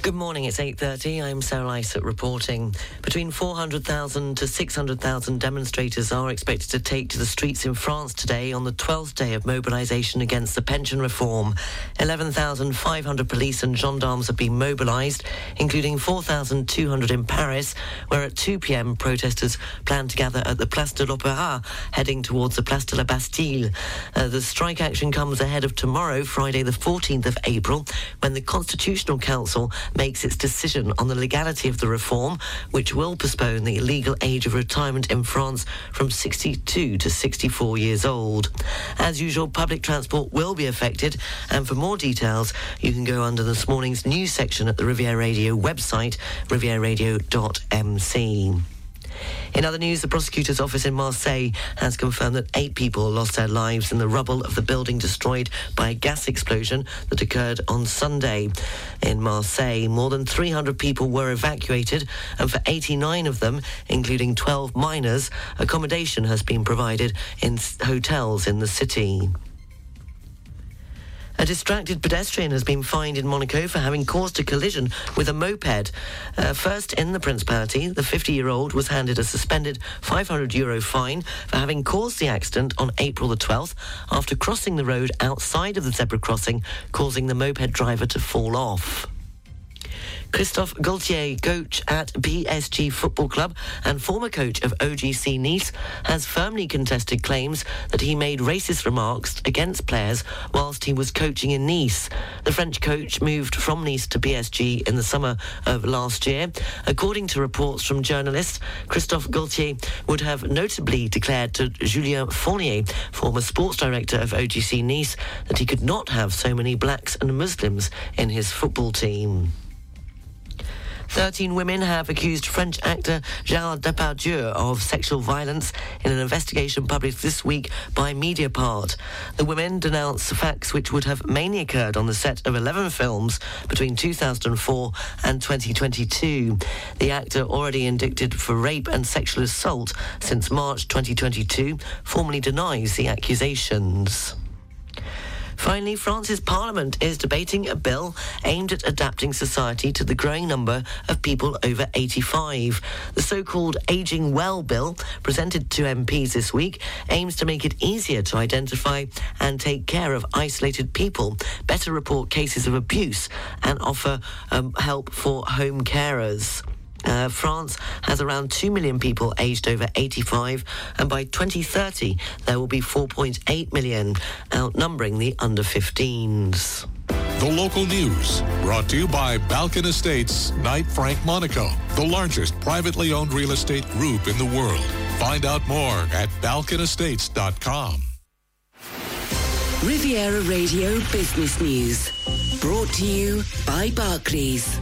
Good morning, it's 8.30. I'm Sarah Lysett reporting. Between 400,000 to 600,000 demonstrators are expected to take to the streets in France today on the 12th day of mobilisation against the pension reform. 11,500 police and gendarmes have been mobilised, including 4,200 in Paris, where at 2 p.m. protesters plan to gather at the Place de l'Opéra, heading towards the Place de la Bastille. Uh, the strike action comes ahead of tomorrow, Friday the 14th of April, when the Constitutional Council makes its decision on the legality of the reform, which will postpone the legal age of retirement in France from 62 to 64 years old. As usual, public transport will be affected, and for more details, you can go under this morning's news section at the Riviera Radio website, rivieradio.mc. In other news, the prosecutor's office in Marseille has confirmed that eight people lost their lives in the rubble of the building destroyed by a gas explosion that occurred on Sunday. In Marseille, more than 300 people were evacuated, and for 89 of them, including 12 minors, accommodation has been provided in hotels in the city. A distracted pedestrian has been fined in Monaco for having caused a collision with a moped. Uh, first in the Principality, the 50-year-old was handed a suspended 500 euro fine for having caused the accident on April the 12th after crossing the road outside of the zebra crossing, causing the moped driver to fall off. Christophe Galtier, coach at PSG Football Club and former coach of OGC Nice, has firmly contested claims that he made racist remarks against players whilst he was coaching in Nice. The French coach moved from Nice to PSG in the summer of last year. According to reports from journalists, Christophe Galtier would have notably declared to Julien Fournier, former sports director of OGC Nice, that he could not have so many blacks and Muslims in his football team. 13 women have accused French actor Gérald Depardieu of sexual violence in an investigation published this week by Mediapart. The women denounce facts which would have mainly occurred on the set of 11 films between 2004 and 2022. The actor, already indicted for rape and sexual assault since March 2022, formally denies the accusations. Finally, France's parliament is debating a bill aimed at adapting society to the growing number of people over 85. The so-called Aging Well bill, presented to MPs this week, aims to make it easier to identify and take care of isolated people, better report cases of abuse, and offer um, help for home carers. Uh, France has around 2 million people aged over 85, and by 2030, there will be 4.8 million, outnumbering the under 15s. The local news brought to you by Balkan Estates, Knight Frank Monaco, the largest privately owned real estate group in the world. Find out more at balkanestates.com. Riviera Radio Business News. Brought to you by Barclays.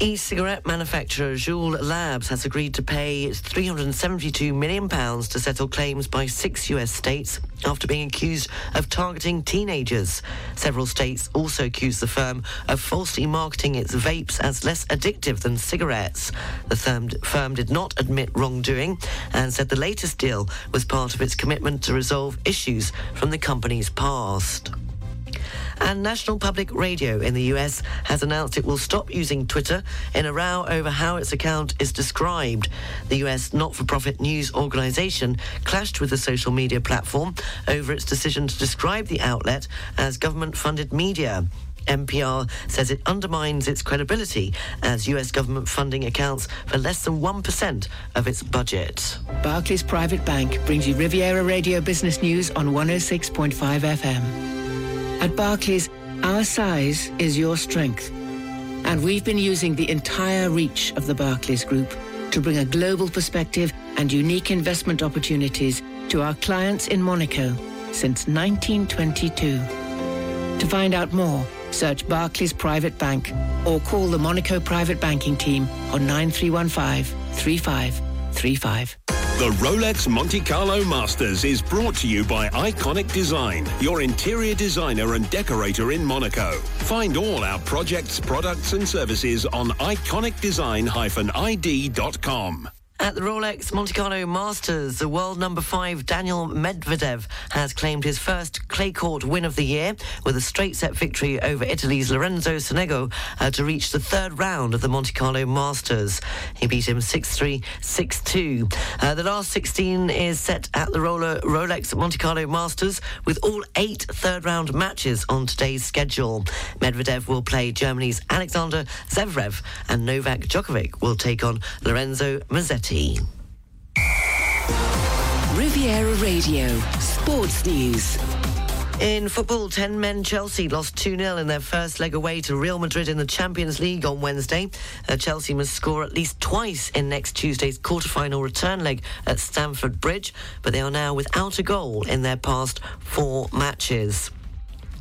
E-cigarette manufacturer Juul Labs has agreed to pay 372 million pounds to settle claims by six US states after being accused of targeting teenagers. Several states also accused the firm of falsely marketing its vapes as less addictive than cigarettes. The firm did not admit wrongdoing and said the latest deal was part of its commitment to resolve issues from the company's past. And National Public Radio in the US has announced it will stop using Twitter in a row over how its account is described. The US not for profit news organization clashed with the social media platform over its decision to describe the outlet as government funded media. NPR says it undermines its credibility as US government funding accounts for less than 1% of its budget. Barclays Private Bank brings you Riviera Radio Business News on 106.5 FM. At Barclays, our size is your strength. And we've been using the entire reach of the Barclays Group to bring a global perspective and unique investment opportunities to our clients in Monaco since 1922. To find out more, search Barclays Private Bank or call the Monaco Private Banking Team on 9315 3535. The Rolex Monte Carlo Masters is brought to you by Iconic Design, your interior designer and decorator in Monaco. Find all our projects, products, and services on iconicdesign-id.com. At the Rolex Monte Carlo Masters, the world number five Daniil Medvedev has claimed his first clay court win of the year with a straight set victory over Italy's Lorenzo Sonego uh, to reach the third round of the Monte Carlo Masters. He beat him 6-3, 6-2. Uh, the last 16 is set at the roller Rolex Monte Carlo Masters with all eight third round matches on today's schedule. Medvedev will play Germany's Alexander Zverev and Novak Djokovic will take on Lorenzo Musetti. Riviera Radio Sports News. In football, 10 men Chelsea lost 2 0 in their first leg away to Real Madrid in the Champions League on Wednesday. Uh, Chelsea must score at least twice in next Tuesday's quarter-final return leg at Stamford Bridge, but they are now without a goal in their past four matches.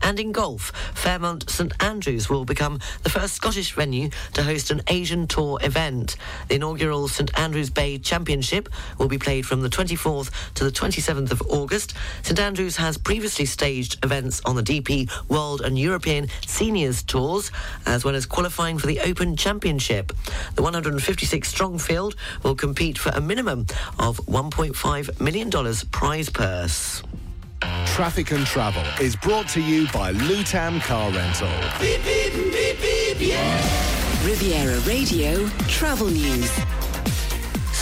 And in golf, Fairmont St Andrews will become the first Scottish venue to host an Asian Tour event. The inaugural St Andrews Bay Championship will be played from the 24th to the 27th of August. St Andrews has previously staged events on the DP World and European Seniors Tours, as well as qualifying for the Open Championship. The 156 strong field will compete for a minimum of $1.5 million prize purse. Traffic and Travel is brought to you by Lutam Car Rental. Beep, beep, beep, yeah. Riviera Radio Travel News.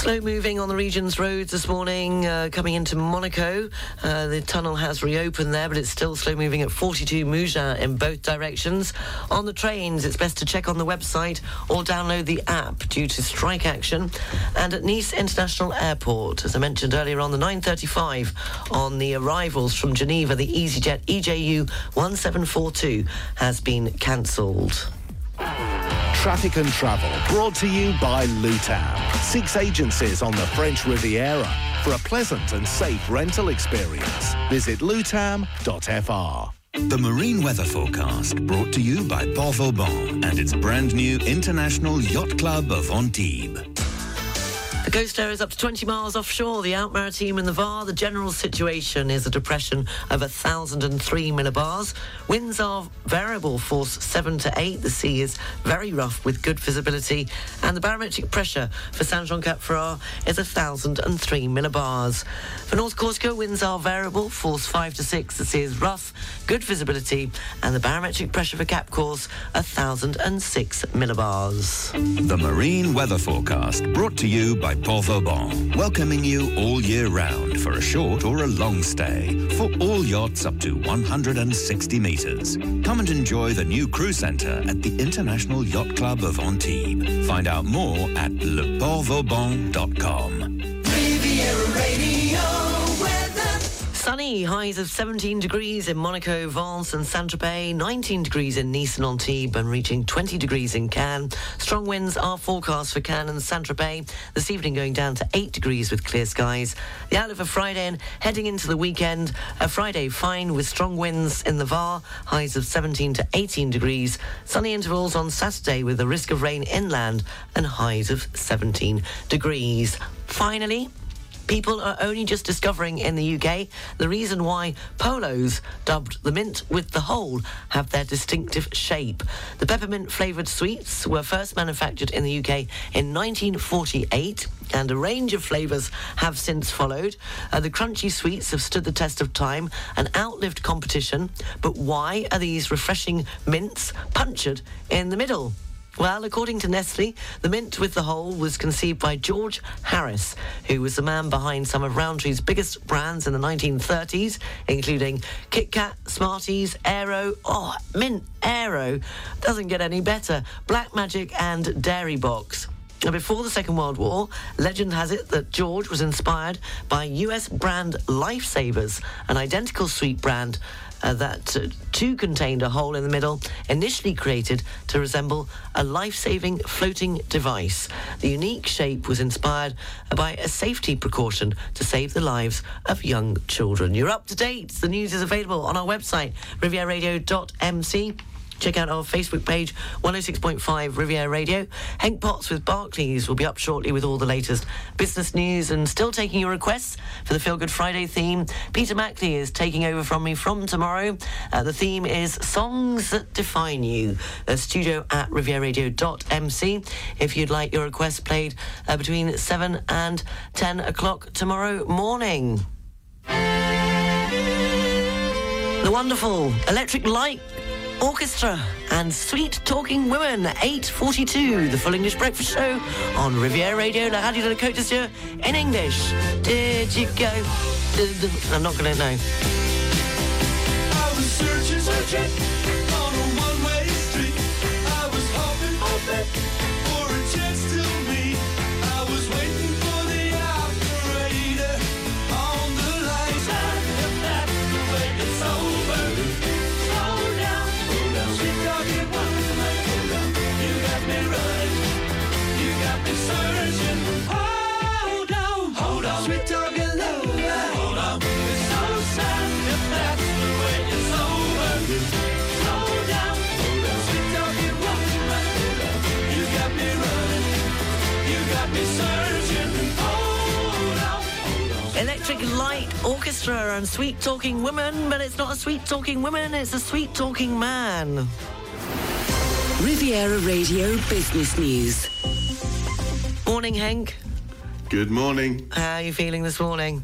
Slow moving on the region's roads this morning, uh, coming into Monaco. Uh, the tunnel has reopened there, but it's still slow moving at 42 Mougins in both directions. On the trains, it's best to check on the website or download the app due to strike action. And at Nice International Airport, as I mentioned earlier on the 9.35 on the arrivals from Geneva, the EasyJet EJU 1742 has been cancelled. Traffic and Travel brought to you by Lutam. Six agencies on the French Riviera for a pleasant and safe rental experience. Visit lutam.fr. The Marine Weather Forecast brought to you by Port Vauban and its brand new International Yacht Club of Antibes. The coast area is up to 20 miles offshore. The Alpes-Maritimes and the VAR. The general situation is a depression of 1,003 millibars. Winds are variable, force 7 to 8. The sea is very rough with good visibility. And the barometric pressure for Saint Jean Cap Ferrat is 1,003 millibars. For North Corsica, winds are variable, force 5 to 6. The sea is rough, good visibility. And the barometric pressure for Cap Corse, 1,006 millibars. The Marine Weather Forecast brought to you by Port welcoming you all year round for a short or a long stay for all yachts up to 160 metres. Come and enjoy the new crew centre at the International Yacht Club of Antibes. Find out more at leportvauban.com. Riviera Radio. Sunny, highs of 17 degrees in Monaco, Vence and Saint-Tropez, 19 degrees in Nice and Antibes and reaching 20 degrees in Cannes. Strong winds are forecast for Cannes and Saint-Tropez, this evening going down to 8 degrees with clear skies. The outlook for Friday and heading into the weekend, a Friday fine with strong winds in the Var, highs of 17 to 18 degrees. Sunny intervals on Saturday with a risk of rain inland and highs of 17 degrees. Finally, People are only just discovering in the UK the reason why polos, dubbed the mint with the hole, have their distinctive shape. The peppermint flavoured sweets were first manufactured in the UK in 1948 and a range of flavours have since followed. Uh, the crunchy sweets have stood the test of time and outlived competition. But why are these refreshing mints punctured in the middle? Well, according to Nestle, the mint with the hole was conceived by George Harris, who was the man behind some of Rowntree's biggest brands in the 1930s, including Kit Kat, Smarties, Aero, oh, Mint Aero, doesn't get any better, Black Magic and Dairy Box. Now, before the Second World War, legend has it that George was inspired by US brand Lifesavers, an identical sweet brand uh, that uh, too contained a hole in the middle, initially created to resemble a life saving floating device. The unique shape was inspired by a safety precaution to save the lives of young children. You're up to date. The news is available on our website, rivieradio.mc. Check out our Facebook page, 106.5 Riviera Radio. Henk Potts with Barclays will be up shortly with all the latest business news and still taking your requests for the Feel Good Friday theme. Peter Mackley is taking over from me from tomorrow. Uh, the theme is Songs That Define You. Uh, studio at rivieradio.mc. If you'd like your request played uh, between 7 and 10 o'clock tomorrow morning. The wonderful Electric Light Orchestra and Sweet Talking Women, 8.42, the Full English Breakfast Show on Riviera Radio, La Radio de la Côte d'Azur, in English. Did you go? I'm not going to know. I was searching, searching on a one-way street. I was hoping, hoping Electric Light Orchestra and Sweet Talking Women, but it's not a sweet talking woman, it's a sweet talking man. Riviera Radio Business News. Morning, Henk. Good morning. How are you feeling this morning?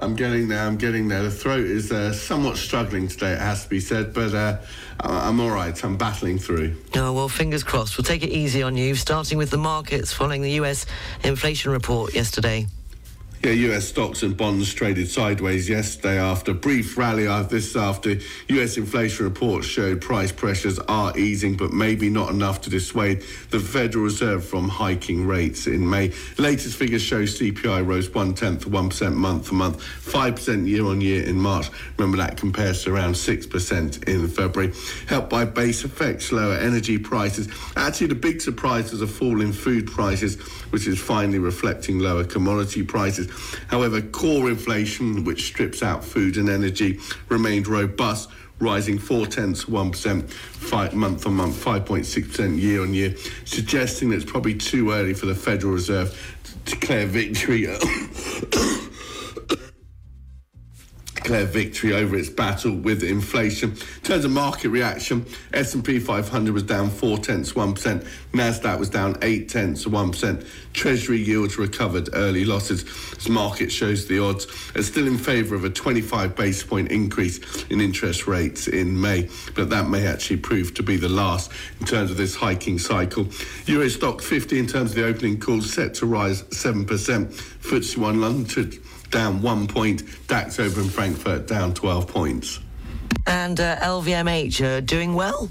I'm getting there. I'm getting there. The throat is uh, somewhat struggling today, it has to be said, but uh, I- I'm all right. I'm battling through. Oh, well, fingers crossed. We'll take it easy on you, starting with the markets following the US inflation report yesterday. Yeah, US stocks and bonds traded sideways yesterday after a brief rally. After this, after US inflation reports showed price pressures are easing, but maybe not enough to dissuade the Federal Reserve from hiking rates in May. Latest figures show CPI rose one tenth one percent month to month, five percent year on year in March. Remember that compares to around six percent in February. Helped by base effects, lower energy prices. Actually, the big surprise was a fall in food prices, which is finally reflecting lower commodity prices. However, core inflation, which strips out food and energy, remained robust, rising four tenths, 1% month on month, 5.6% year on year, suggesting that it's probably too early for the Federal Reserve to declare victory. declare victory over its battle with inflation. In terms of market reaction, S&P 500 was down four tenths one percent. Nasdaq was down eight tenths one percent. Treasury yields recovered early losses as market shows the odds are still in favour of a 25 basis point increase in interest rates in May, but that may actually prove to be the last in terms of this hiking cycle. Euro Stoxx 50 in terms of the opening call set to rise 7%. FTSE 1 London down one point. DAX over in Frankfurt down 12 points. And uh, LVMH uh, doing well?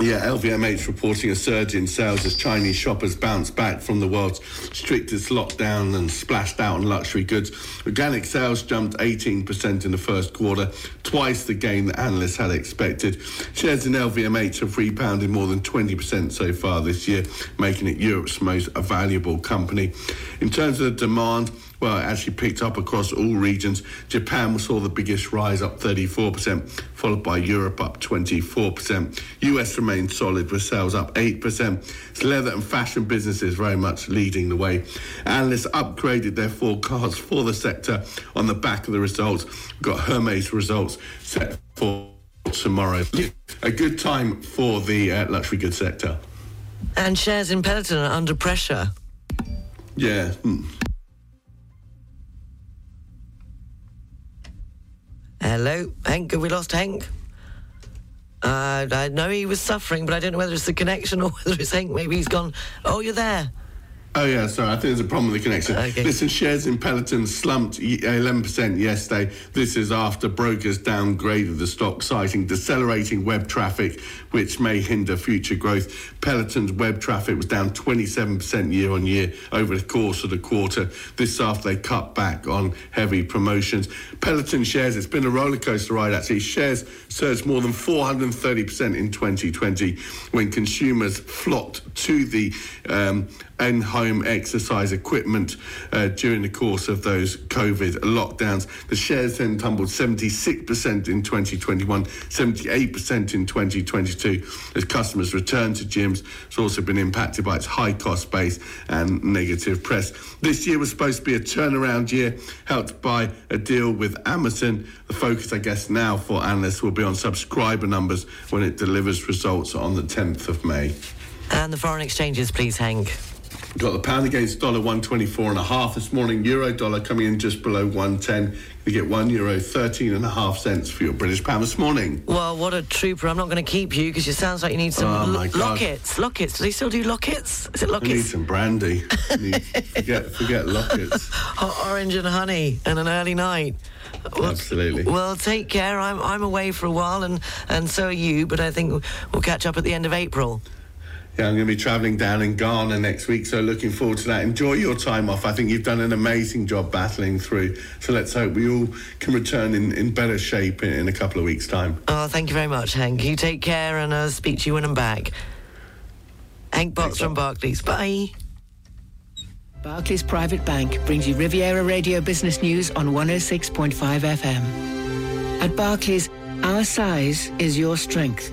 Yeah, LVMH reporting a surge in sales as Chinese shoppers bounce back from the world's strictest lockdown and splashed out on luxury goods. Organic sales jumped 18% in the first quarter, twice the gain that analysts had expected. Shares in LVMH have rebounded more than 20% so far this year, making it Europe's most valuable company. In terms of the demand, well, it actually picked up across all regions. Japan saw the biggest rise, up 34%, followed by Europe, up 24%. US remained solid with sales up 8%. It's leather and fashion businesses very much leading the way. Analysts upgraded their forecasts for the sector on the back of the results. We've got Hermes results set for tomorrow. A good time for the uh, luxury goods sector. And shares in Peloton are under pressure. Yeah. Hello, Henk. Have we lost Henk? Uh, I know he was suffering, but I don't know whether it's the connection or whether it's Henk. Maybe he's gone. Oh, you're there. Oh yeah, sorry. I think there's a problem with the connection. Okay. Listen, shares in Peloton slumped 11% yesterday. This is after brokers downgraded the stock, citing decelerating web traffic, which may hinder future growth. Peloton's web traffic was down 27% year on year over the course of the quarter. This after they cut back on heavy promotions. Peloton shares, it's been a roller coaster ride actually. Shares surged more than 430% in 2020 when consumers flocked to the um, and home exercise equipment uh, during the course of those COVID lockdowns. The shares then tumbled 76% in 2021, 78% in 2022 as customers returned to gyms. It's also been impacted by its high cost base and negative press. This year was supposed to be a turnaround year, helped by a deal with Amazon. The focus, I guess, now for analysts will be on subscriber numbers when it delivers results on the 10th of May. And the foreign exchanges, please, Henk. Got the pound against dollar 124 and a half this morning. Euro dollar coming in just below 110. You get one euro 13 and a half cents for your British pound this morning. Well, what a trooper. I'm not going to keep you because it sounds like you need some Oh, lo- lockets. Lockets. Do they still do lockets? Is it lockets? I need some brandy. Need- forget, forget lockets. Hot orange and honey and an early night. Well, Absolutely. Well, take care. I'm, I'm away for a while and, and so are you, but I think we'll catch up at the end of April. Yeah, I'm going to be travelling down in Ghana next week, so looking forward to that. Enjoy your time off. I think you've done an amazing job battling through. So let's hope we all can return in, in better shape in, in a couple of weeks' time. Oh, thank you very much, Henk. You take care and I'll speak to you when I'm back. Henk Potts from Barclays. Bye. Barclays Private Bank brings you Riviera Radio Business News on 106.5 FM. At Barclays, our size is your strength.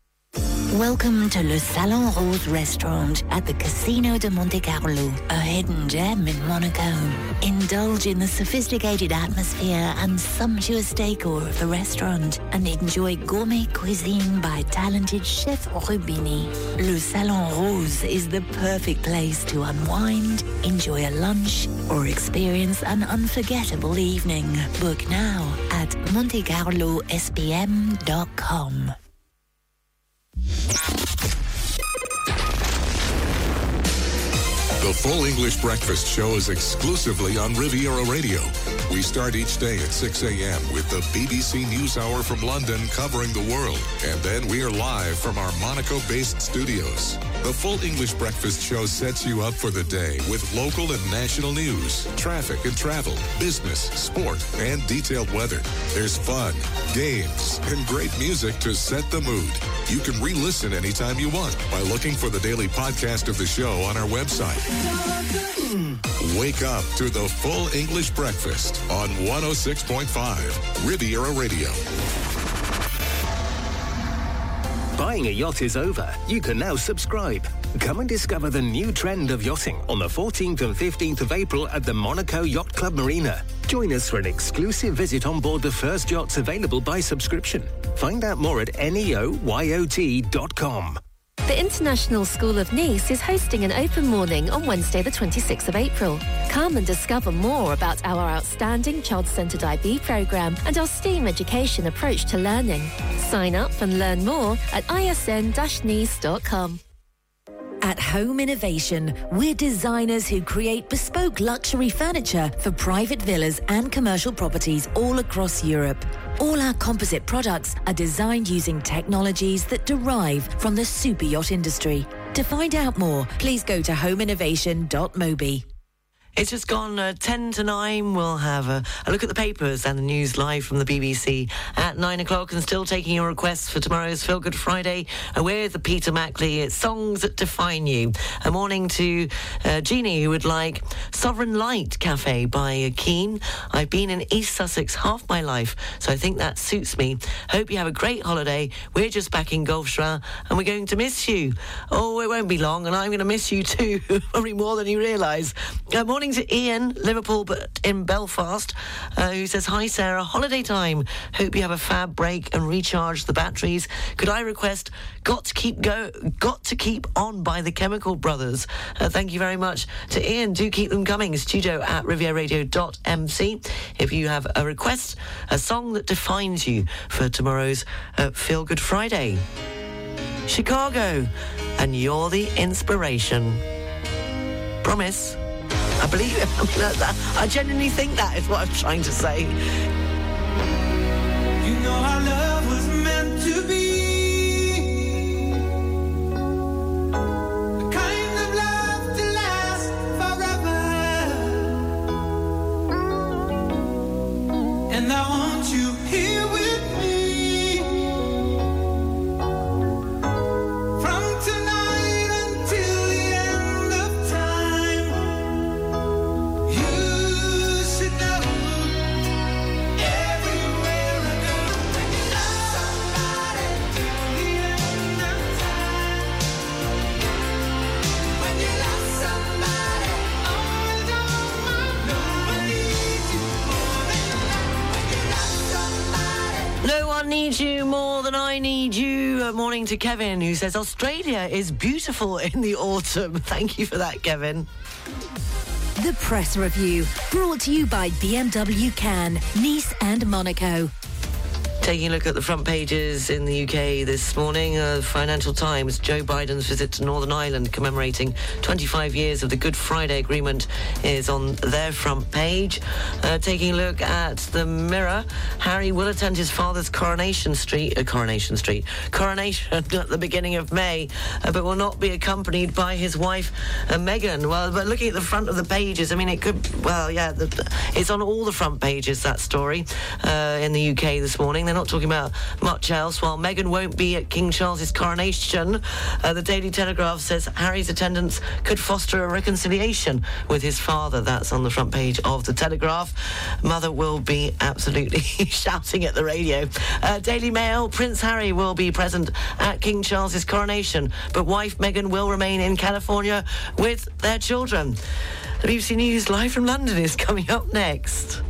Welcome to Le Salon Rose restaurant at the Casino de Monte Carlo, a hidden gem in Monaco. Indulge in the sophisticated atmosphere and sumptuous decor of the restaurant and enjoy gourmet cuisine by talented chef Rubini. Le Salon Rose is the perfect place to unwind, enjoy a lunch, or experience an unforgettable evening. Book now at montecarlosbm.com. The full English breakfast show is exclusively on Riviera Radio. We start each day at 6 a.m. with the BBC NewsHour from London covering the world. And then we are live from our Monaco-based studios. The full English breakfast show sets you up for the day with local and national news, traffic and travel, business, sport, and detailed weather. There's fun, games, and great music to set the mood. You can re-listen anytime you want by looking for the daily podcast of the show on our website. Wake up to the full English breakfast on 106.5 Riviera Radio. Buying a yacht is over. You can now subscribe. Come and discover the new trend of yachting on the 14th and 15th of April at the Monaco Yacht Club Marina. Join us for an exclusive visit on board the first yachts available by subscription. Find out more at neoyot.com. The International School of Nice is hosting an open morning on Wednesday, the 26th of April. Come and discover more about our outstanding child centered IB program and our STEAM education approach to learning. Sign up and learn more at isn nice.com. At Home Innovation, we're designers who create bespoke luxury furniture for private villas and commercial properties all across Europe. All our composite products are designed using technologies that derive from the super yacht industry. To find out more, please go to homeinnovation.mobi. It's just gone uh, 10 to 9. We'll have a, a, look at the papers and the news live from the BBC at 9 o'clock and still taking your requests for tomorrow's Feel Good Friday with the Peter Mackley. It's Songs That Define You. A morning to uh, Jeannie, who would like Sovereign Light Cafe by Keane. I've been in East Sussex half my life, so I think that suits me. Hope you have a great holiday. We're just back in Gulfstra and we're going to miss you. Oh, it won't be long, and I'm going to miss you too, probably more than you realise. Uh, morning to Ian, Liverpool, but in Belfast, uh, who says, Hi, Sarah, holiday time. Hope you have a fab break and recharge the batteries. Could I request Got to Keep Go, Got to Keep On by the Chemical Brothers? Uh, thank you very much to Ian. Do keep them coming. Studio at rivieradio.mc. If you have a request, a song that defines you for tomorrow's uh, Feel Good Friday. Chicago, and you're the inspiration. Promise. I believe it. I, I genuinely think that is what I'm trying to say. You know our love was meant to be. I want you No you more than I need you. Uh, morning to Kevin, who says Australia is beautiful in the autumn. Thank you for that, Kevin. The Press Review, brought to you by BMW Cannes, Nice and Monaco. Taking a look at the front pages in the UK this morning, uh, Financial Times, Joe Biden's visit to Northern Ireland commemorating 25 years of the Good Friday Agreement is on their front page. Uh, taking a look at the Mirror, Harry will attend his father's Coronation Street, uh, Coronation Street, coronation at the beginning of May, uh, but will not be accompanied by his wife, uh, Meghan. Well, but looking at the front of the pages, I mean, it could, well, yeah, the, it's on all the front pages, that story, uh, in the UK this morning. They're not talking about much else. While Meghan won't be at King Charles's coronation, uh, the Daily Telegraph says Harry's attendance could foster a reconciliation with his father. That's on the front page of the Telegraph. Mother will be absolutely shouting at the radio. Uh, Daily Mail, Prince Harry will be present at King Charles's coronation, but wife Meghan will remain in California with their children. The BBC News live from London is coming up next.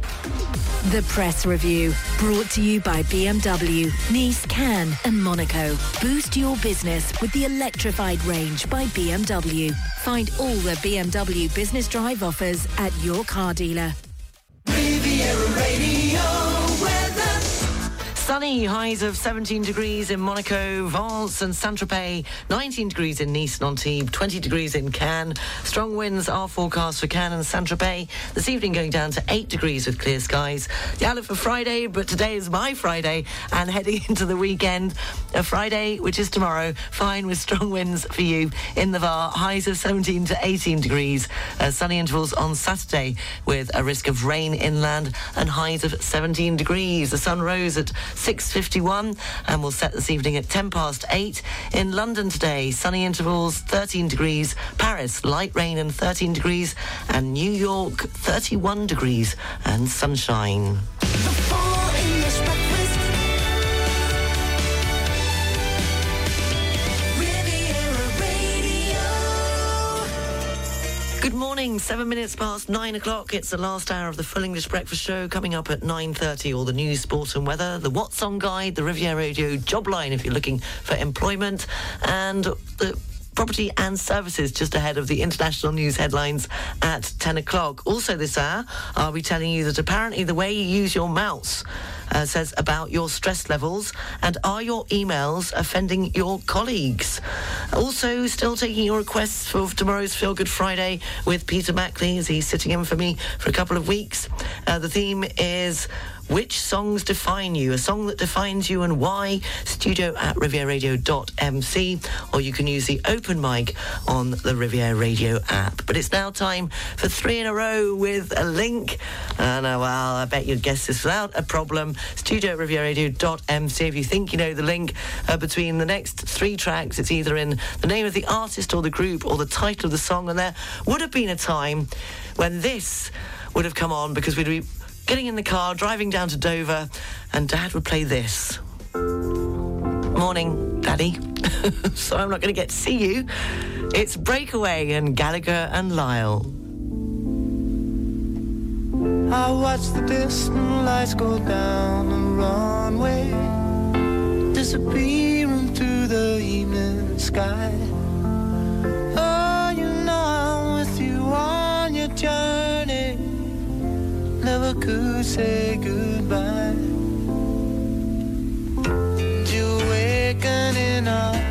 The Press Review, brought to you by BMW, Nice, Cannes and Monaco. Boost your business with the electrified range by BMW. Find all the BMW Business Drive offers at your car dealer. Sunny, highs of 17 degrees in Monaco, Vence and Saint-Tropez, 19 degrees in Nice and Antibes, 20 degrees in Cannes. Strong winds are forecast for Cannes and Saint-Tropez. This evening going down to 8 degrees with clear skies. The outlook for Friday, but today is my Friday and heading into the weekend. A Friday, which is tomorrow, fine with strong winds for you in the Var. Highs of 17 to 18 degrees. Uh, sunny intervals on Saturday with a risk of rain inland and highs of 17 degrees. The sun rose at 6.51 and will set this evening at 10 past 8. In London today, sunny intervals 13 degrees. Paris, light rain and 13 degrees. And New York, 31 degrees and sunshine. Morning, seven minutes past nine o'clock. It's the last hour of the Full English Breakfast Show. Coming up at 9.30, all the news, sport and weather, the What's On Guide, the Riviera Radio job line if you're looking for employment, and the property and services just ahead of the international news headlines at 10 o'clock. Also this hour, I'll be telling you that apparently the way you use your mouse uh, says about your stress levels and are your emails offending your colleagues? Also, still taking your requests for tomorrow's Feel Good Friday with Peter Mackley as he's sitting in for me for a couple of weeks. Uh, the theme is which songs define you? A song that defines you and why? Studio at rivieradio.mc or you can use the open mic on the Riviera Radio app. But it's now time for three in a row with a link. And uh, well, I bet you'd guess this without a problem. Studio at rivieradio.mc. If you think you know the link uh, between the next three tracks, it's either in the name of the artist or the group or the title of the song. And there would have been a time when this would have come on because we'd be getting in the car, driving down to Dover, and Dad would play this. Morning, Daddy. so I'm not going to get to see you. It's Breakaway and Gallagher and Lyle. I watch the distant lights go down the runway, disappearing through the evening sky. Oh, you know I'm with you on your journey. Never could say goodbye. You awaken in another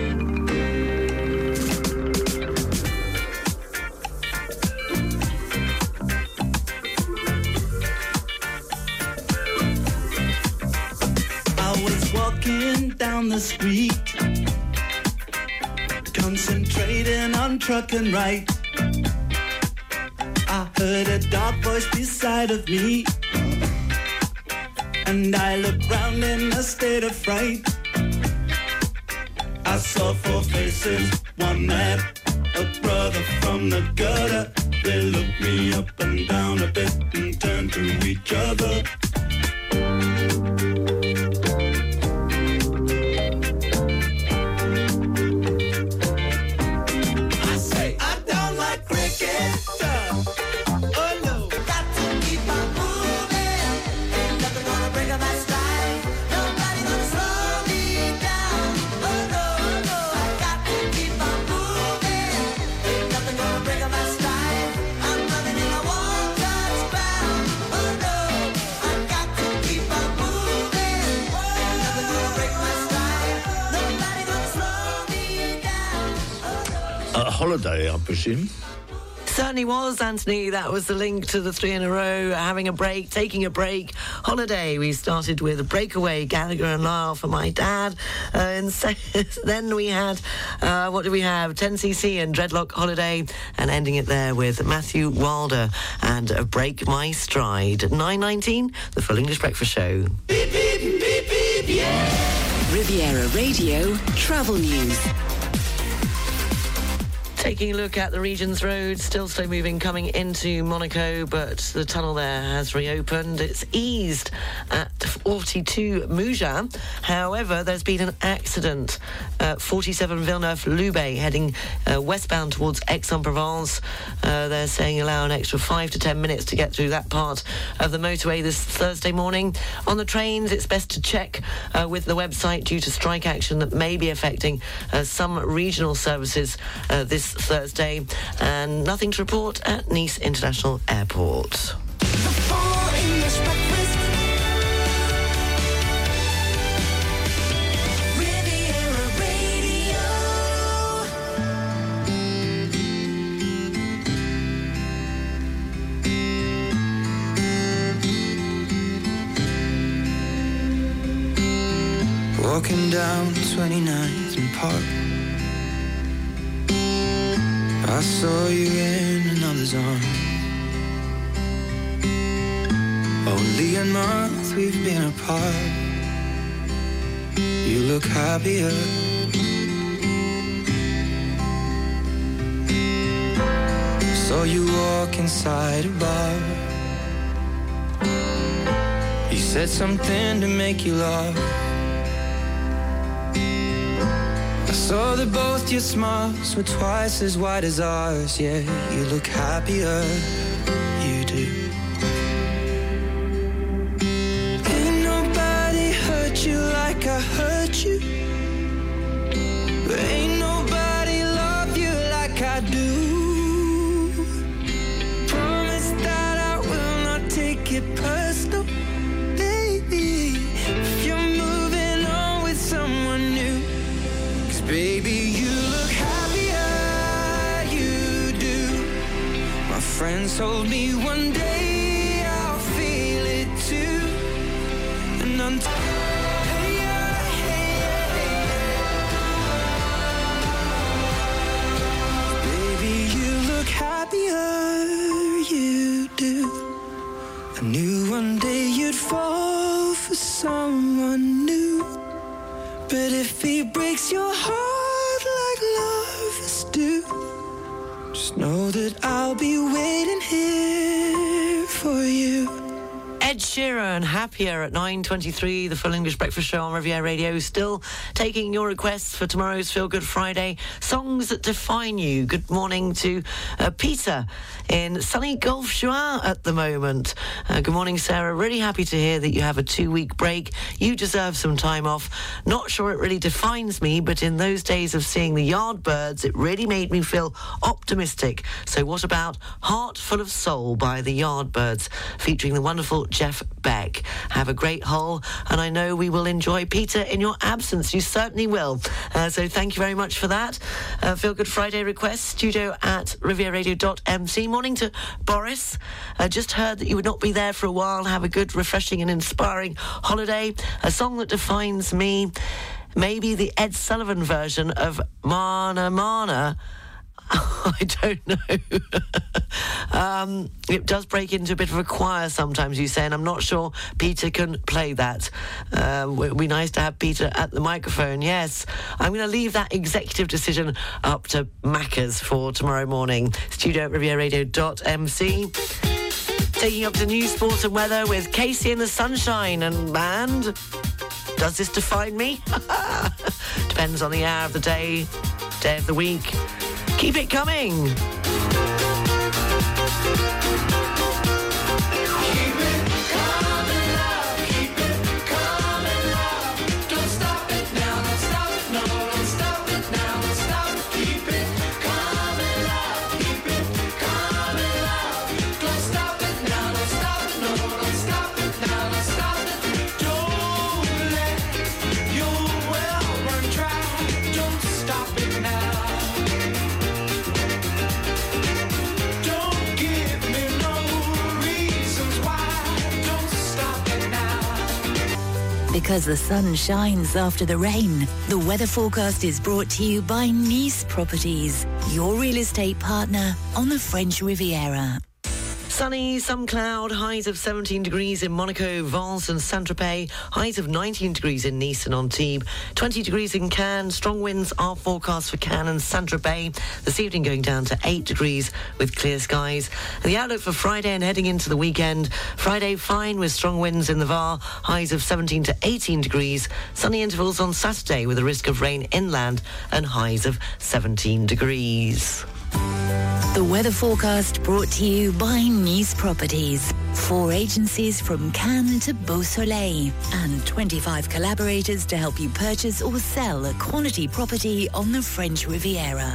I heard a dark voice beside of me, and I looked round in a state of fright. I saw four faces, one man, a brother from the gutter. They looked me up presume. Certainly was, Anthony. That was the link to the three in a row, having a break, taking a break, holiday. We started with a breakaway, Gallagher and Lyle for my dad. Uh, and so, then we had, uh, what do we have? 10cc and Dreadlock Holiday, and ending it there with Matthew Wilder and uh, Break My Stride. 9.19, the Full English Breakfast Show. Riviera Radio Travel News. Taking a look at the region's roads, still slow moving coming into Monaco, but the tunnel there has reopened. It's eased at 42 Mougins. However, there's been an accident at 47 Villeneuve-Loubet heading uh, westbound towards Aix-en-Provence. Uh, they're saying allow an extra five to 10 minutes to get through that part of the motorway this Thursday morning. On the trains, it's best to check uh, with the website due to strike action that may be affecting uh, some regional services uh, Thursday, and nothing to report at Nice International Airport. Walking down 29th and Park I saw you in another's arms. Only a month we've been apart. You look happier. Saw you walk inside a bar. You said something to make you laugh. Saw that both your smiles were twice as wide as ours. Yeah, you look happier. Told me one day Ed and happier at 9.23, the Full English Breakfast Show on Riviera Radio. Still taking your requests for tomorrow's Feel Good Friday. Songs that define you. Good morning to uh, Peter in sunny Golfe Juan at the moment. Uh, good morning, Sarah. Really happy to hear that you have a two-week break. You deserve some time off. Not sure it really defines me, but in those days of seeing the Yardbirds, it really made me feel optimistic. So what about Heart Full of Soul by the Yardbirds, featuring the wonderful Jeff Beck. Have a great hole, and I know we will enjoy Peter in your absence. You certainly will. Uh, so thank you very much for that. Uh, Feel Good Friday request, studio at rivieradio.mc. Morning to Boris. Uh, just heard that you would not be there for a while. Have a good, refreshing, and inspiring holiday. A song that defines me. Maybe the Ed Sullivan version of Mana Mana. I don't know. um, it does break into a bit of a choir sometimes, you say, and I'm not sure Peter can play that. Uh, it would be nice to have Peter at the microphone. Yes, I'm going to leave that executive decision up to Maccas for tomorrow morning. Studio at rivieradio.mc. Taking up the news, sports and weather with Casey in the sunshine and band. Does this define me? Depends on the hour of the day, day of the week. Keep it coming. Because the sun shines after the rain. The weather forecast is brought to you by Nice Properties, your real estate partner on the French Riviera. Sunny, some cloud, highs of 17 degrees in Monaco, Vence and Saint-Tropez, highs of 19 degrees in Nice and Antibes, 20 degrees in Cannes. Strong winds are forecast for Cannes and Saint-Tropez. This evening going down to 8 degrees with clear skies. And the outlook for Friday and heading into the weekend. Friday fine with strong winds in the Var, highs of 17 to 18 degrees. Sunny intervals on Saturday with a risk of rain inland and highs of 17 degrees. The weather forecast brought to you by Nice Properties. Four agencies from Cannes to Beausoleil and 25 collaborators to help you purchase or sell a quality property on the French Riviera.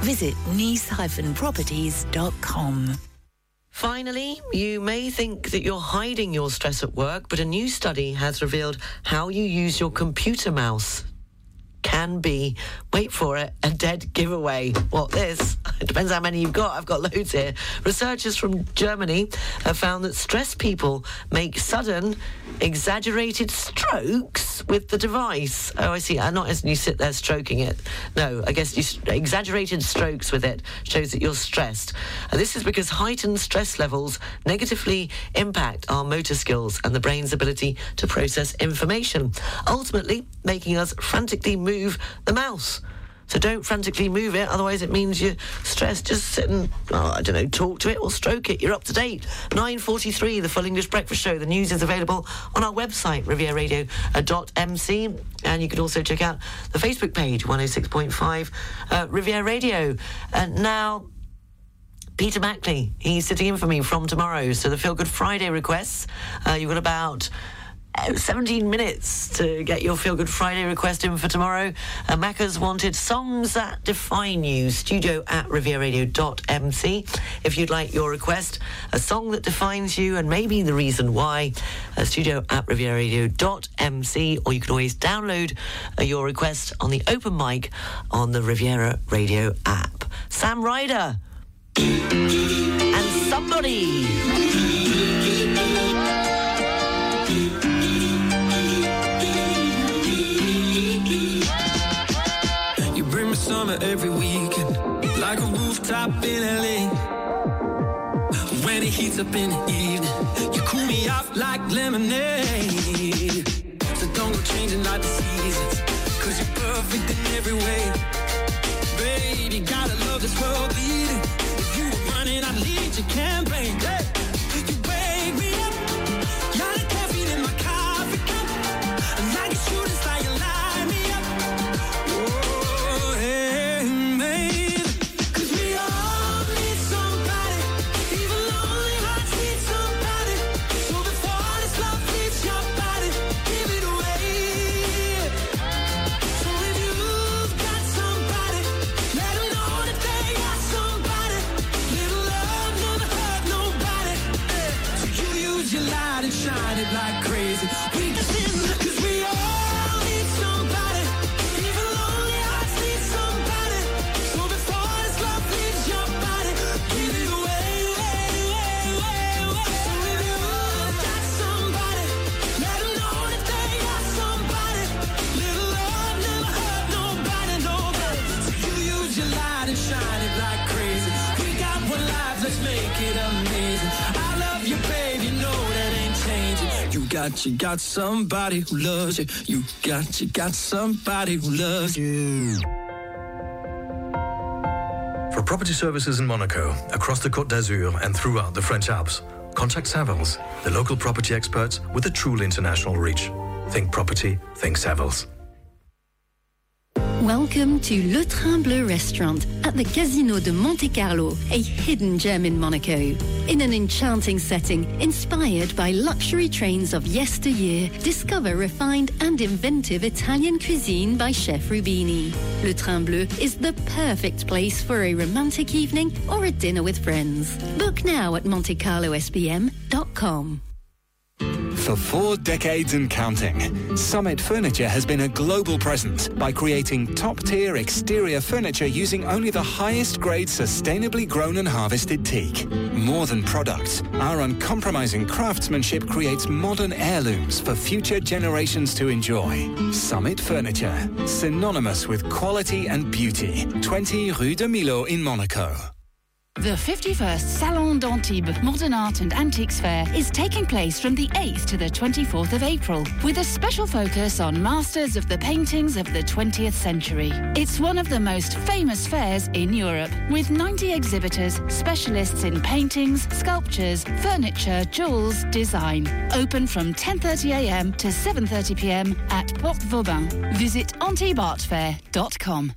Visit nice-properties.com. Finally, you may think that you're hiding your stress at work, but a new study has revealed how you use your computer mouse can be, wait for it, a dead giveaway. What this? It depends how many you've got. I've got loads here. Researchers from Germany have found that stressed people make sudden, exaggerated strokes with the device. Oh, I see. Uh, not as you sit there stroking it. No, I guess you, exaggerated strokes with it shows that you're stressed. And this is because heightened stress levels negatively impact our motor skills and the brain's ability to process information, ultimately making us frantically move the mouse. So don't frantically move it, otherwise it means you're stressed. Just sit and, oh, I don't know, talk to it or stroke it. You're up to date. 9.43, the Full English Breakfast Show. The news is available on our website, rivieradio.mc. And you can also check out the Facebook page, 106.5 uh, Riviera Radio. And now... Peter Mackley, he's sitting in for me from tomorrow. So the Feel Good Friday requests, uh, you've got about 17 minutes to get your Feel Good Friday request in for tomorrow. Uh, Macca's wanted songs that define you. Studio at rivieradio.mc. If you'd like your request, a song that defines you and maybe the reason why, uh, studio at rivieradio.mc. Or you can always download uh, your request on the open mic on the Riviera Radio app. Sam Ryder and somebody. When up in the evening, you cool me off like lemonade. So don't go changing like the seasons, cause you're perfect in every way. Baby, gotta love this world leading. If you were running, I'd lead your campaign. Hey. Got, you got somebody who loves you. You got, you got somebody who loves you. For property services in Monaco, across the Côte d'Azur, and throughout the French Alps, contact Savills, the local property experts with a truly international reach. Think property, think Savills. Welcome to Le Train Bleu restaurant at the Casino de Monte Carlo, a hidden gem in Monaco. In an enchanting setting inspired by luxury trains of yesteryear, discover refined and inventive Italian cuisine by Chef Rubini. Le Train Bleu is the perfect place for a romantic evening or a dinner with friends. Book now at montecarlosbm.com. For four decades and counting, Summit Furniture has been a global presence by creating top-tier exterior furniture using only the highest grade sustainably grown and harvested teak. More than products, our uncompromising craftsmanship creates modern heirlooms for future generations to enjoy. Summit Furniture, synonymous with quality and beauty. 20 Rue de Milo in Monaco. The 51st Salon d'Antibes Modern Art and Antiques Fair is taking place from the 8th to the 24th of April, with a special focus on masters of the paintings of the 20th century. It's one of the most famous fairs in Europe, with 90 exhibitors, specialists in paintings, sculptures, furniture, jewels, design. Open from 10.30am to 7.30pm at Porte Vauban. Visit antibartfair.com.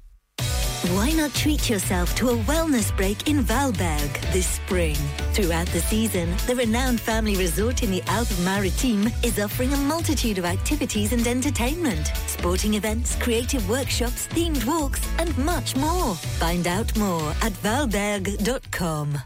Why not treat yourself to a wellness break in Valberg this spring? Throughout the season, the renowned family resort in the Alpes Maritimes is offering a multitude of activities and entertainment, sporting events, creative workshops, themed walks, and much more. Find out more at valberg.com.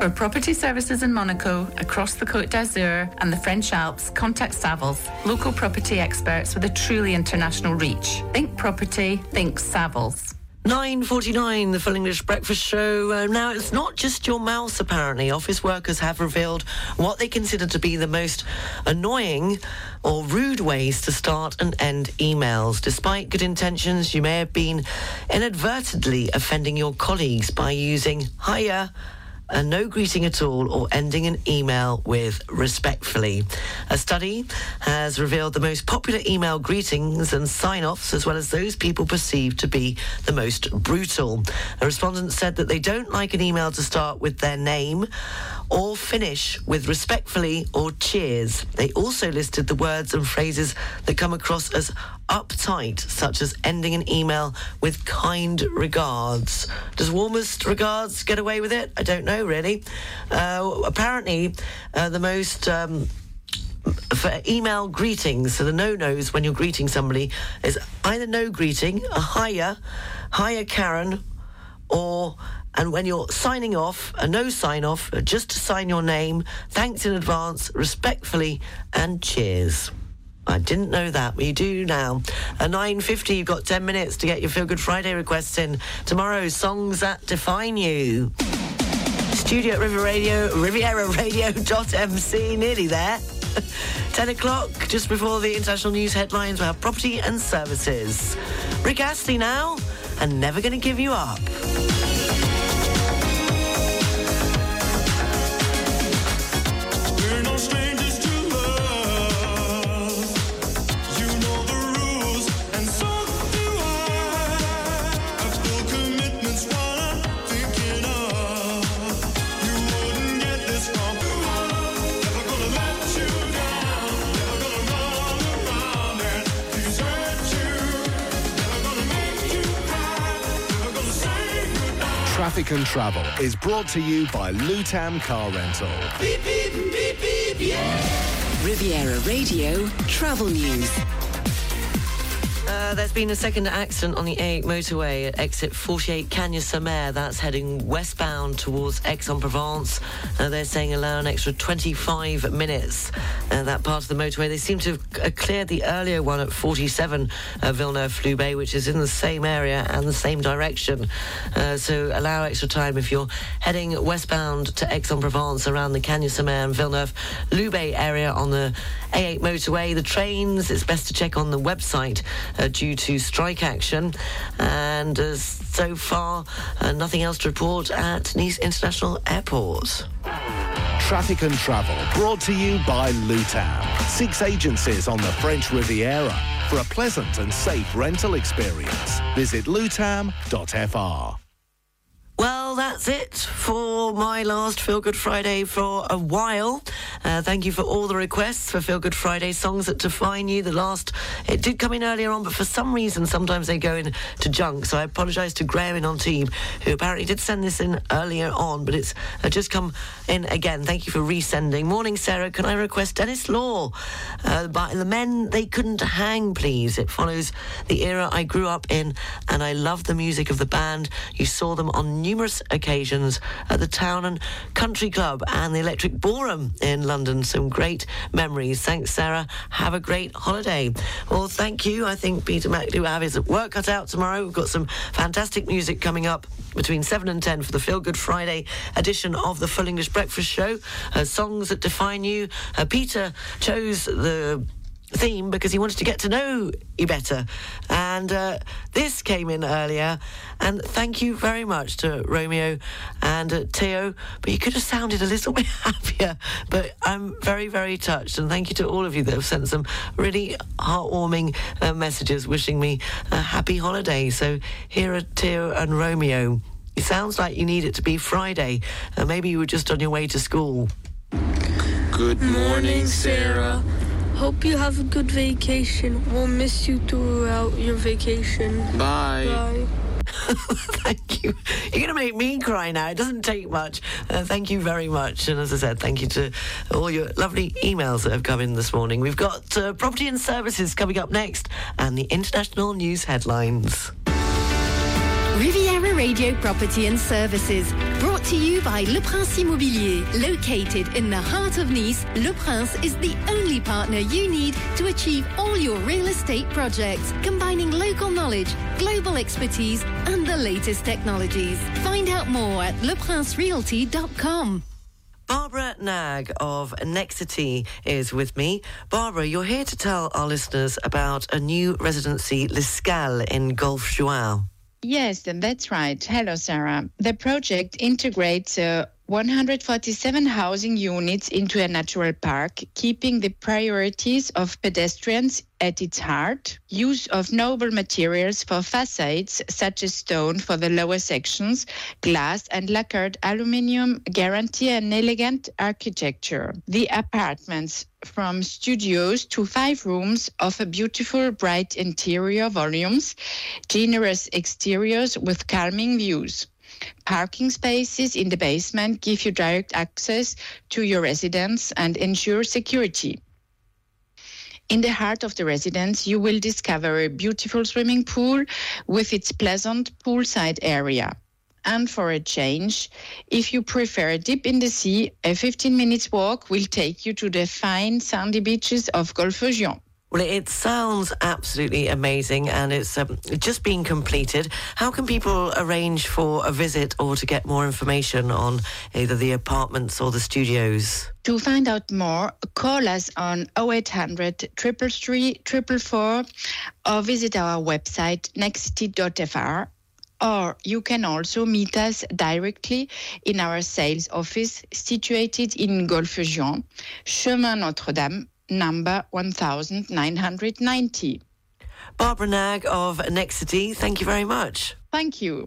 For property services in Monaco, across the Côte d'Azur and the French Alps, contact Savills, local property experts with a truly international reach. Think property, think Savills. 9.49, the Full English Breakfast Show. Uh, now, it's not just your mouse, apparently. Office workers have revealed what they consider to be the most annoying or rude ways to start and end emails. Despite good intentions, you may have been inadvertently offending your colleagues by using hiya, a no greeting at all or ending an email with respectfully. A study has revealed the most popular email greetings and sign offs, as well as those people perceived to be the most brutal. A respondent said that they don't like an email to start with their name or finish with respectfully or cheers. They also listed the words and phrases that come across as uptight, such as ending an email with kind regards. Does warmest regards get away with it? I don't know, really. Uh, apparently, uh, the most. Um, for email greetings, so the no-nos when you're greeting somebody is either no greeting, a hiya, hiya Karen, or and when you're signing off, a no sign off, just to sign your name, thanks in advance, respectfully, and cheers. I didn't know that, you do now. At 9.50, you've got 10 minutes to get your Feel Good Friday requests in. Tomorrow, songs that define you. Studio at River Radio, Riviera Radio.mc, nearly there. 10 o'clock, just before the international news headlines, we have property and services. Rick Astley now, and never going to give you up. Traffic and Travel is brought to you by Lutam Car Rental. Beep, beep, beep, yeah. Riviera Radio Travel News. Uh, there's been a second accident on the A8 motorway at exit 48 Cagnes sur Mer. That's heading westbound towards Aix-en-Provence. Uh, they're saying allow an extra 25 minutes. Uh, that part of the motorway. They seem to have uh, cleared the earlier one at 47 uh, Villeneuve-Loubet, which is in the same area and the same direction. So allow extra time if you're heading westbound to Aix-en-Provence around the Cagnes sur Mer and Villeneuve-Loubet area on the A8 motorway. The trains, it's best to check on the website due to strike action. And uh, so far, uh, nothing else to report at Nice International Airport. Traffic and Travel brought to you by Lutam. Six agencies on the French Riviera. For a pleasant and safe rental experience, visit lutam.fr. Well, that's it for my last Feel Good Friday for a while. Uh, thank you for all the requests for Feel Good Friday songs that define you. The last, it did come in earlier on, but for some reason, sometimes they go in to junk. So I apologise to Graham in on team, who apparently did send this in earlier on, but it's uh, just come in again. Thank you for resending. Morning, Sarah. Can I request Denis Law uh, by the men they couldn't hang, please? It follows the era I grew up in, and I love the music of the band. You saw them on numerous occasions at the Town and Country Club and the Electric Ballroom in London. Some great memories. Thanks, Sarah. Have a great holiday. Well, thank you. I think Peter McAdoo will have his work cut out tomorrow. We've got some fantastic music coming up between 7 and 10 for the Feel Good Friday edition of the Full English Breakfast Show. Uh, songs that define you. Uh, Peter chose the theme because he wanted to get to know you better. And uh, this came in earlier. And thank you very much to Romeo and uh, Theo. But you could have sounded a little bit happier. But I'm very, very touched. And thank you to all of you that have sent some really heartwarming uh, messages wishing me a happy holiday. So here are Theo and Romeo. It sounds like you need it to be Friday. Uh, maybe you were just on your way to school. Good morning, Sarah. Hope you have a good vacation. We'll miss you throughout your vacation. Bye. Bye. thank you. You're going to make me cry now. It doesn't take much. Uh, thank you very much. And as I said, thank you to all your lovely emails that have come in this morning. We've got uh, property and services coming up next and the international news headlines. Riviera Radio Property and Services, brought to you by Le Prince Immobilier. Located in the heart of Nice, Le Prince is the only partner you need to achieve all your real estate projects, combining local knowledge, global expertise, and the latest technologies. Find out more at leprincerealty.com. Barbara Nag of Nexity is with me. Barbara, you're here to tell our listeners about a new residency, L'Escale, in Golfe Juan. Yes, that's right. Hello, Sarah. The project integrates uh, 147 housing units into a natural park, keeping the priorities of pedestrians at its heart. Use of noble materials for facades, such as stone for the lower sections, glass and lacquered aluminium guarantee an elegant architecture. The apartments from studios to five rooms offer beautiful, bright interior volumes, generous exteriors with calming views. Parking spaces in the basement give you direct access to your residence and ensure security. In the heart of the residence, you will discover a beautiful swimming pool with its pleasant poolside area. And for a change, if you prefer a dip in the sea, a 15 minutes walk will take you to the fine sandy beaches of Golfe Juan. Well, it sounds absolutely amazing and it's um, just been completed. How can people arrange for a visit or to get more information on either the apartments or the studios? To find out more, call us on 0800 333 444 or visit our website nexity.fr or you can also meet us directly in our sales office situated in Golfe Juan, Chemin Notre-Dame, number 1990. Barbara Nag of Nexity, thank you very much. Thank you.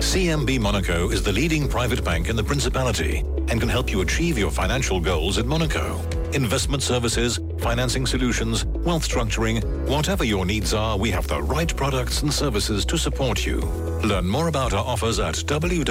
CMB Monaco is the leading private bank in the Principality and can help you achieve your financial goals in Monaco. Investment services, financing solutions, wealth structuring, whatever your needs are, we have the right products and services to support you. Learn more about our offers at www.cmb.mc.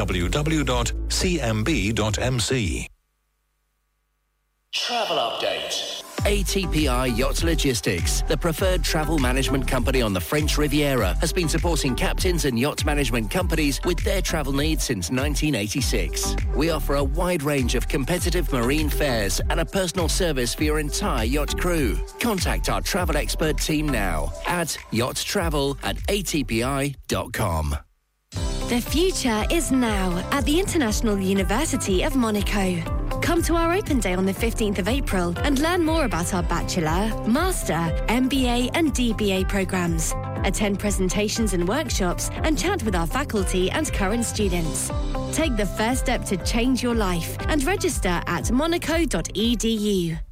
Travel update. ATPI Yacht Logistics, the preferred travel management company on the French Riviera, has been supporting captains and yacht management companies with their travel needs since 1986. We offer a wide range of competitive marine fares and a personal service for your entire yacht crew. Contact our travel expert team now at yachttravel at atpi.com. The future is now at the International University of Monaco. Come to our open day on the 15th of April and learn more about our Bachelor, Master, MBA, and DBA programs. Attend presentations and workshops and chat with our faculty and current students. Take the first step to change your life and register at monaco.edu.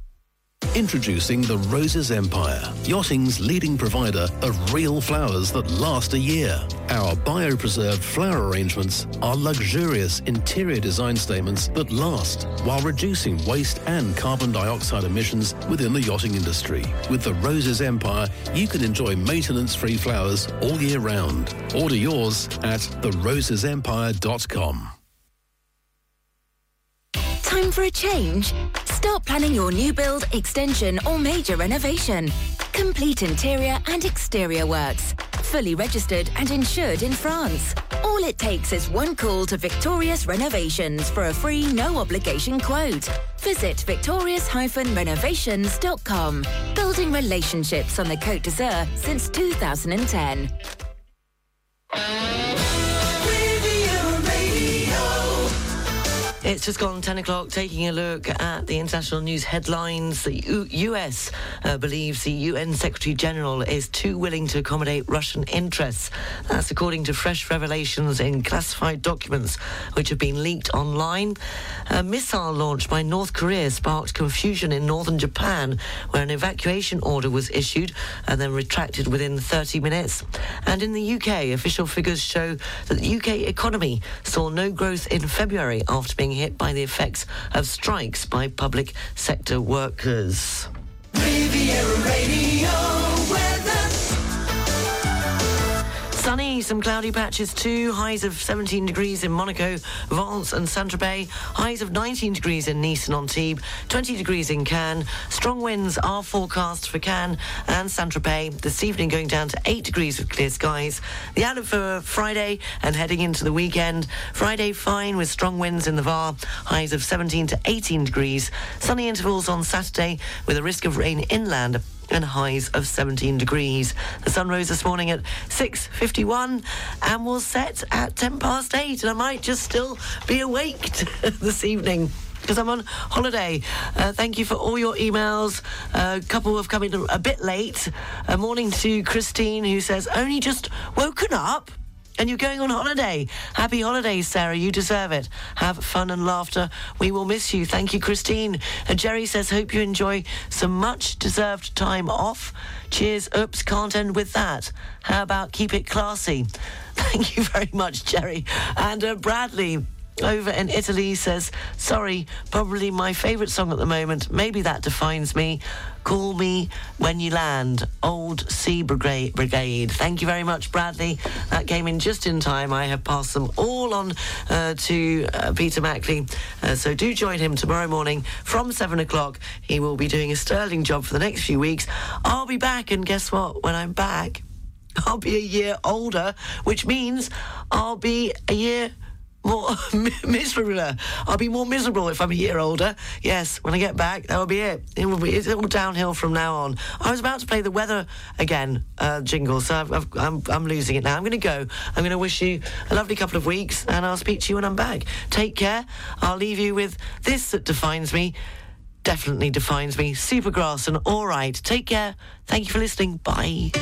Introducing the Roses Empire, yachting's leading provider of real flowers that last a year. Our biopreserved flower arrangements are luxurious interior design statements that last while reducing waste and carbon dioxide emissions within the yachting industry. With the Roses Empire, you can enjoy maintenance-free flowers all year round. Order yours at therosesempire.com. Time for a change? Start planning your new build, extension, or major renovation. Complete interior and exterior works. Fully registered and insured in France. All it takes is one call to Victorious Renovations for a free, no obligation quote. Visit victorious-renovations.com. Building relationships on the Côte d'Azur since 2010. It's just gone 10 o'clock, taking a look at the international news headlines. The U- US uh, believes the UN Secretary General is too willing to accommodate Russian interests. That's according to fresh revelations in classified documents which have been leaked online. A missile launched by North Korea sparked confusion in northern Japan, where an evacuation order was issued and then retracted within 30 minutes. And in the UK, official figures show that the UK economy saw no growth in February after being hit by the effects of strikes by public sector workers. Riviera Radio Some cloudy patches too. Highs of 17 degrees in Monaco, Vence and Saint-Tropez. Highs of 19 degrees in Nice and Antibes. 20 degrees in Cannes. Strong winds are forecast for Cannes and Saint-Tropez. This evening going down to 8 degrees with clear skies. The outlook for Friday and heading into the weekend. Friday fine with strong winds in the Var. Highs of 17 to 18 degrees. Sunny intervals on Saturday with a risk of rain inland and highs of 17 degrees. The sun rose this morning at 6.51 and will set at 10 past 8 and I might just still be awake this evening because I'm on holiday. Uh, thank you for all your emails. A couple have come in a bit late. A morning to Christine who says, only just woken up and you're going on holiday. Happy holidays, Sarah. You deserve it. Have fun and laughter. We will miss you. Thank you, Christine. And Jerry says, hope you enjoy some much deserved time off. Cheers. Oops, can't end with that. How about keep it classy? Thank you very much, Jerry. And uh, Bradley over in Italy says, sorry, probably my favourite song at the moment. Maybe that defines me. Call me when you land. Old Sea Brigade. Thank you very much, Bradley. That came in just in time. I have passed them all on uh, to uh, Peter Mackley. Uh, so do join him tomorrow morning from seven o'clock. He will be doing a sterling job for the next few weeks. I'll be back, and guess what? When I'm back, I'll be a year older, which means I'll be a year more miserable. I'll be more miserable if I'm a year older. Yes, when I get back, that will be it. It will be it's all downhill from now on. I was about to play the weather again uh, jingle, so I've, I'm I'm losing it now. I'm going to go. I'm going to wish you a lovely couple of weeks, and I'll speak to you when I'm back. Take care. I'll leave you with this that defines me. Definitely defines me. Supergrass and all right. Take care. Thank you for listening. Bye.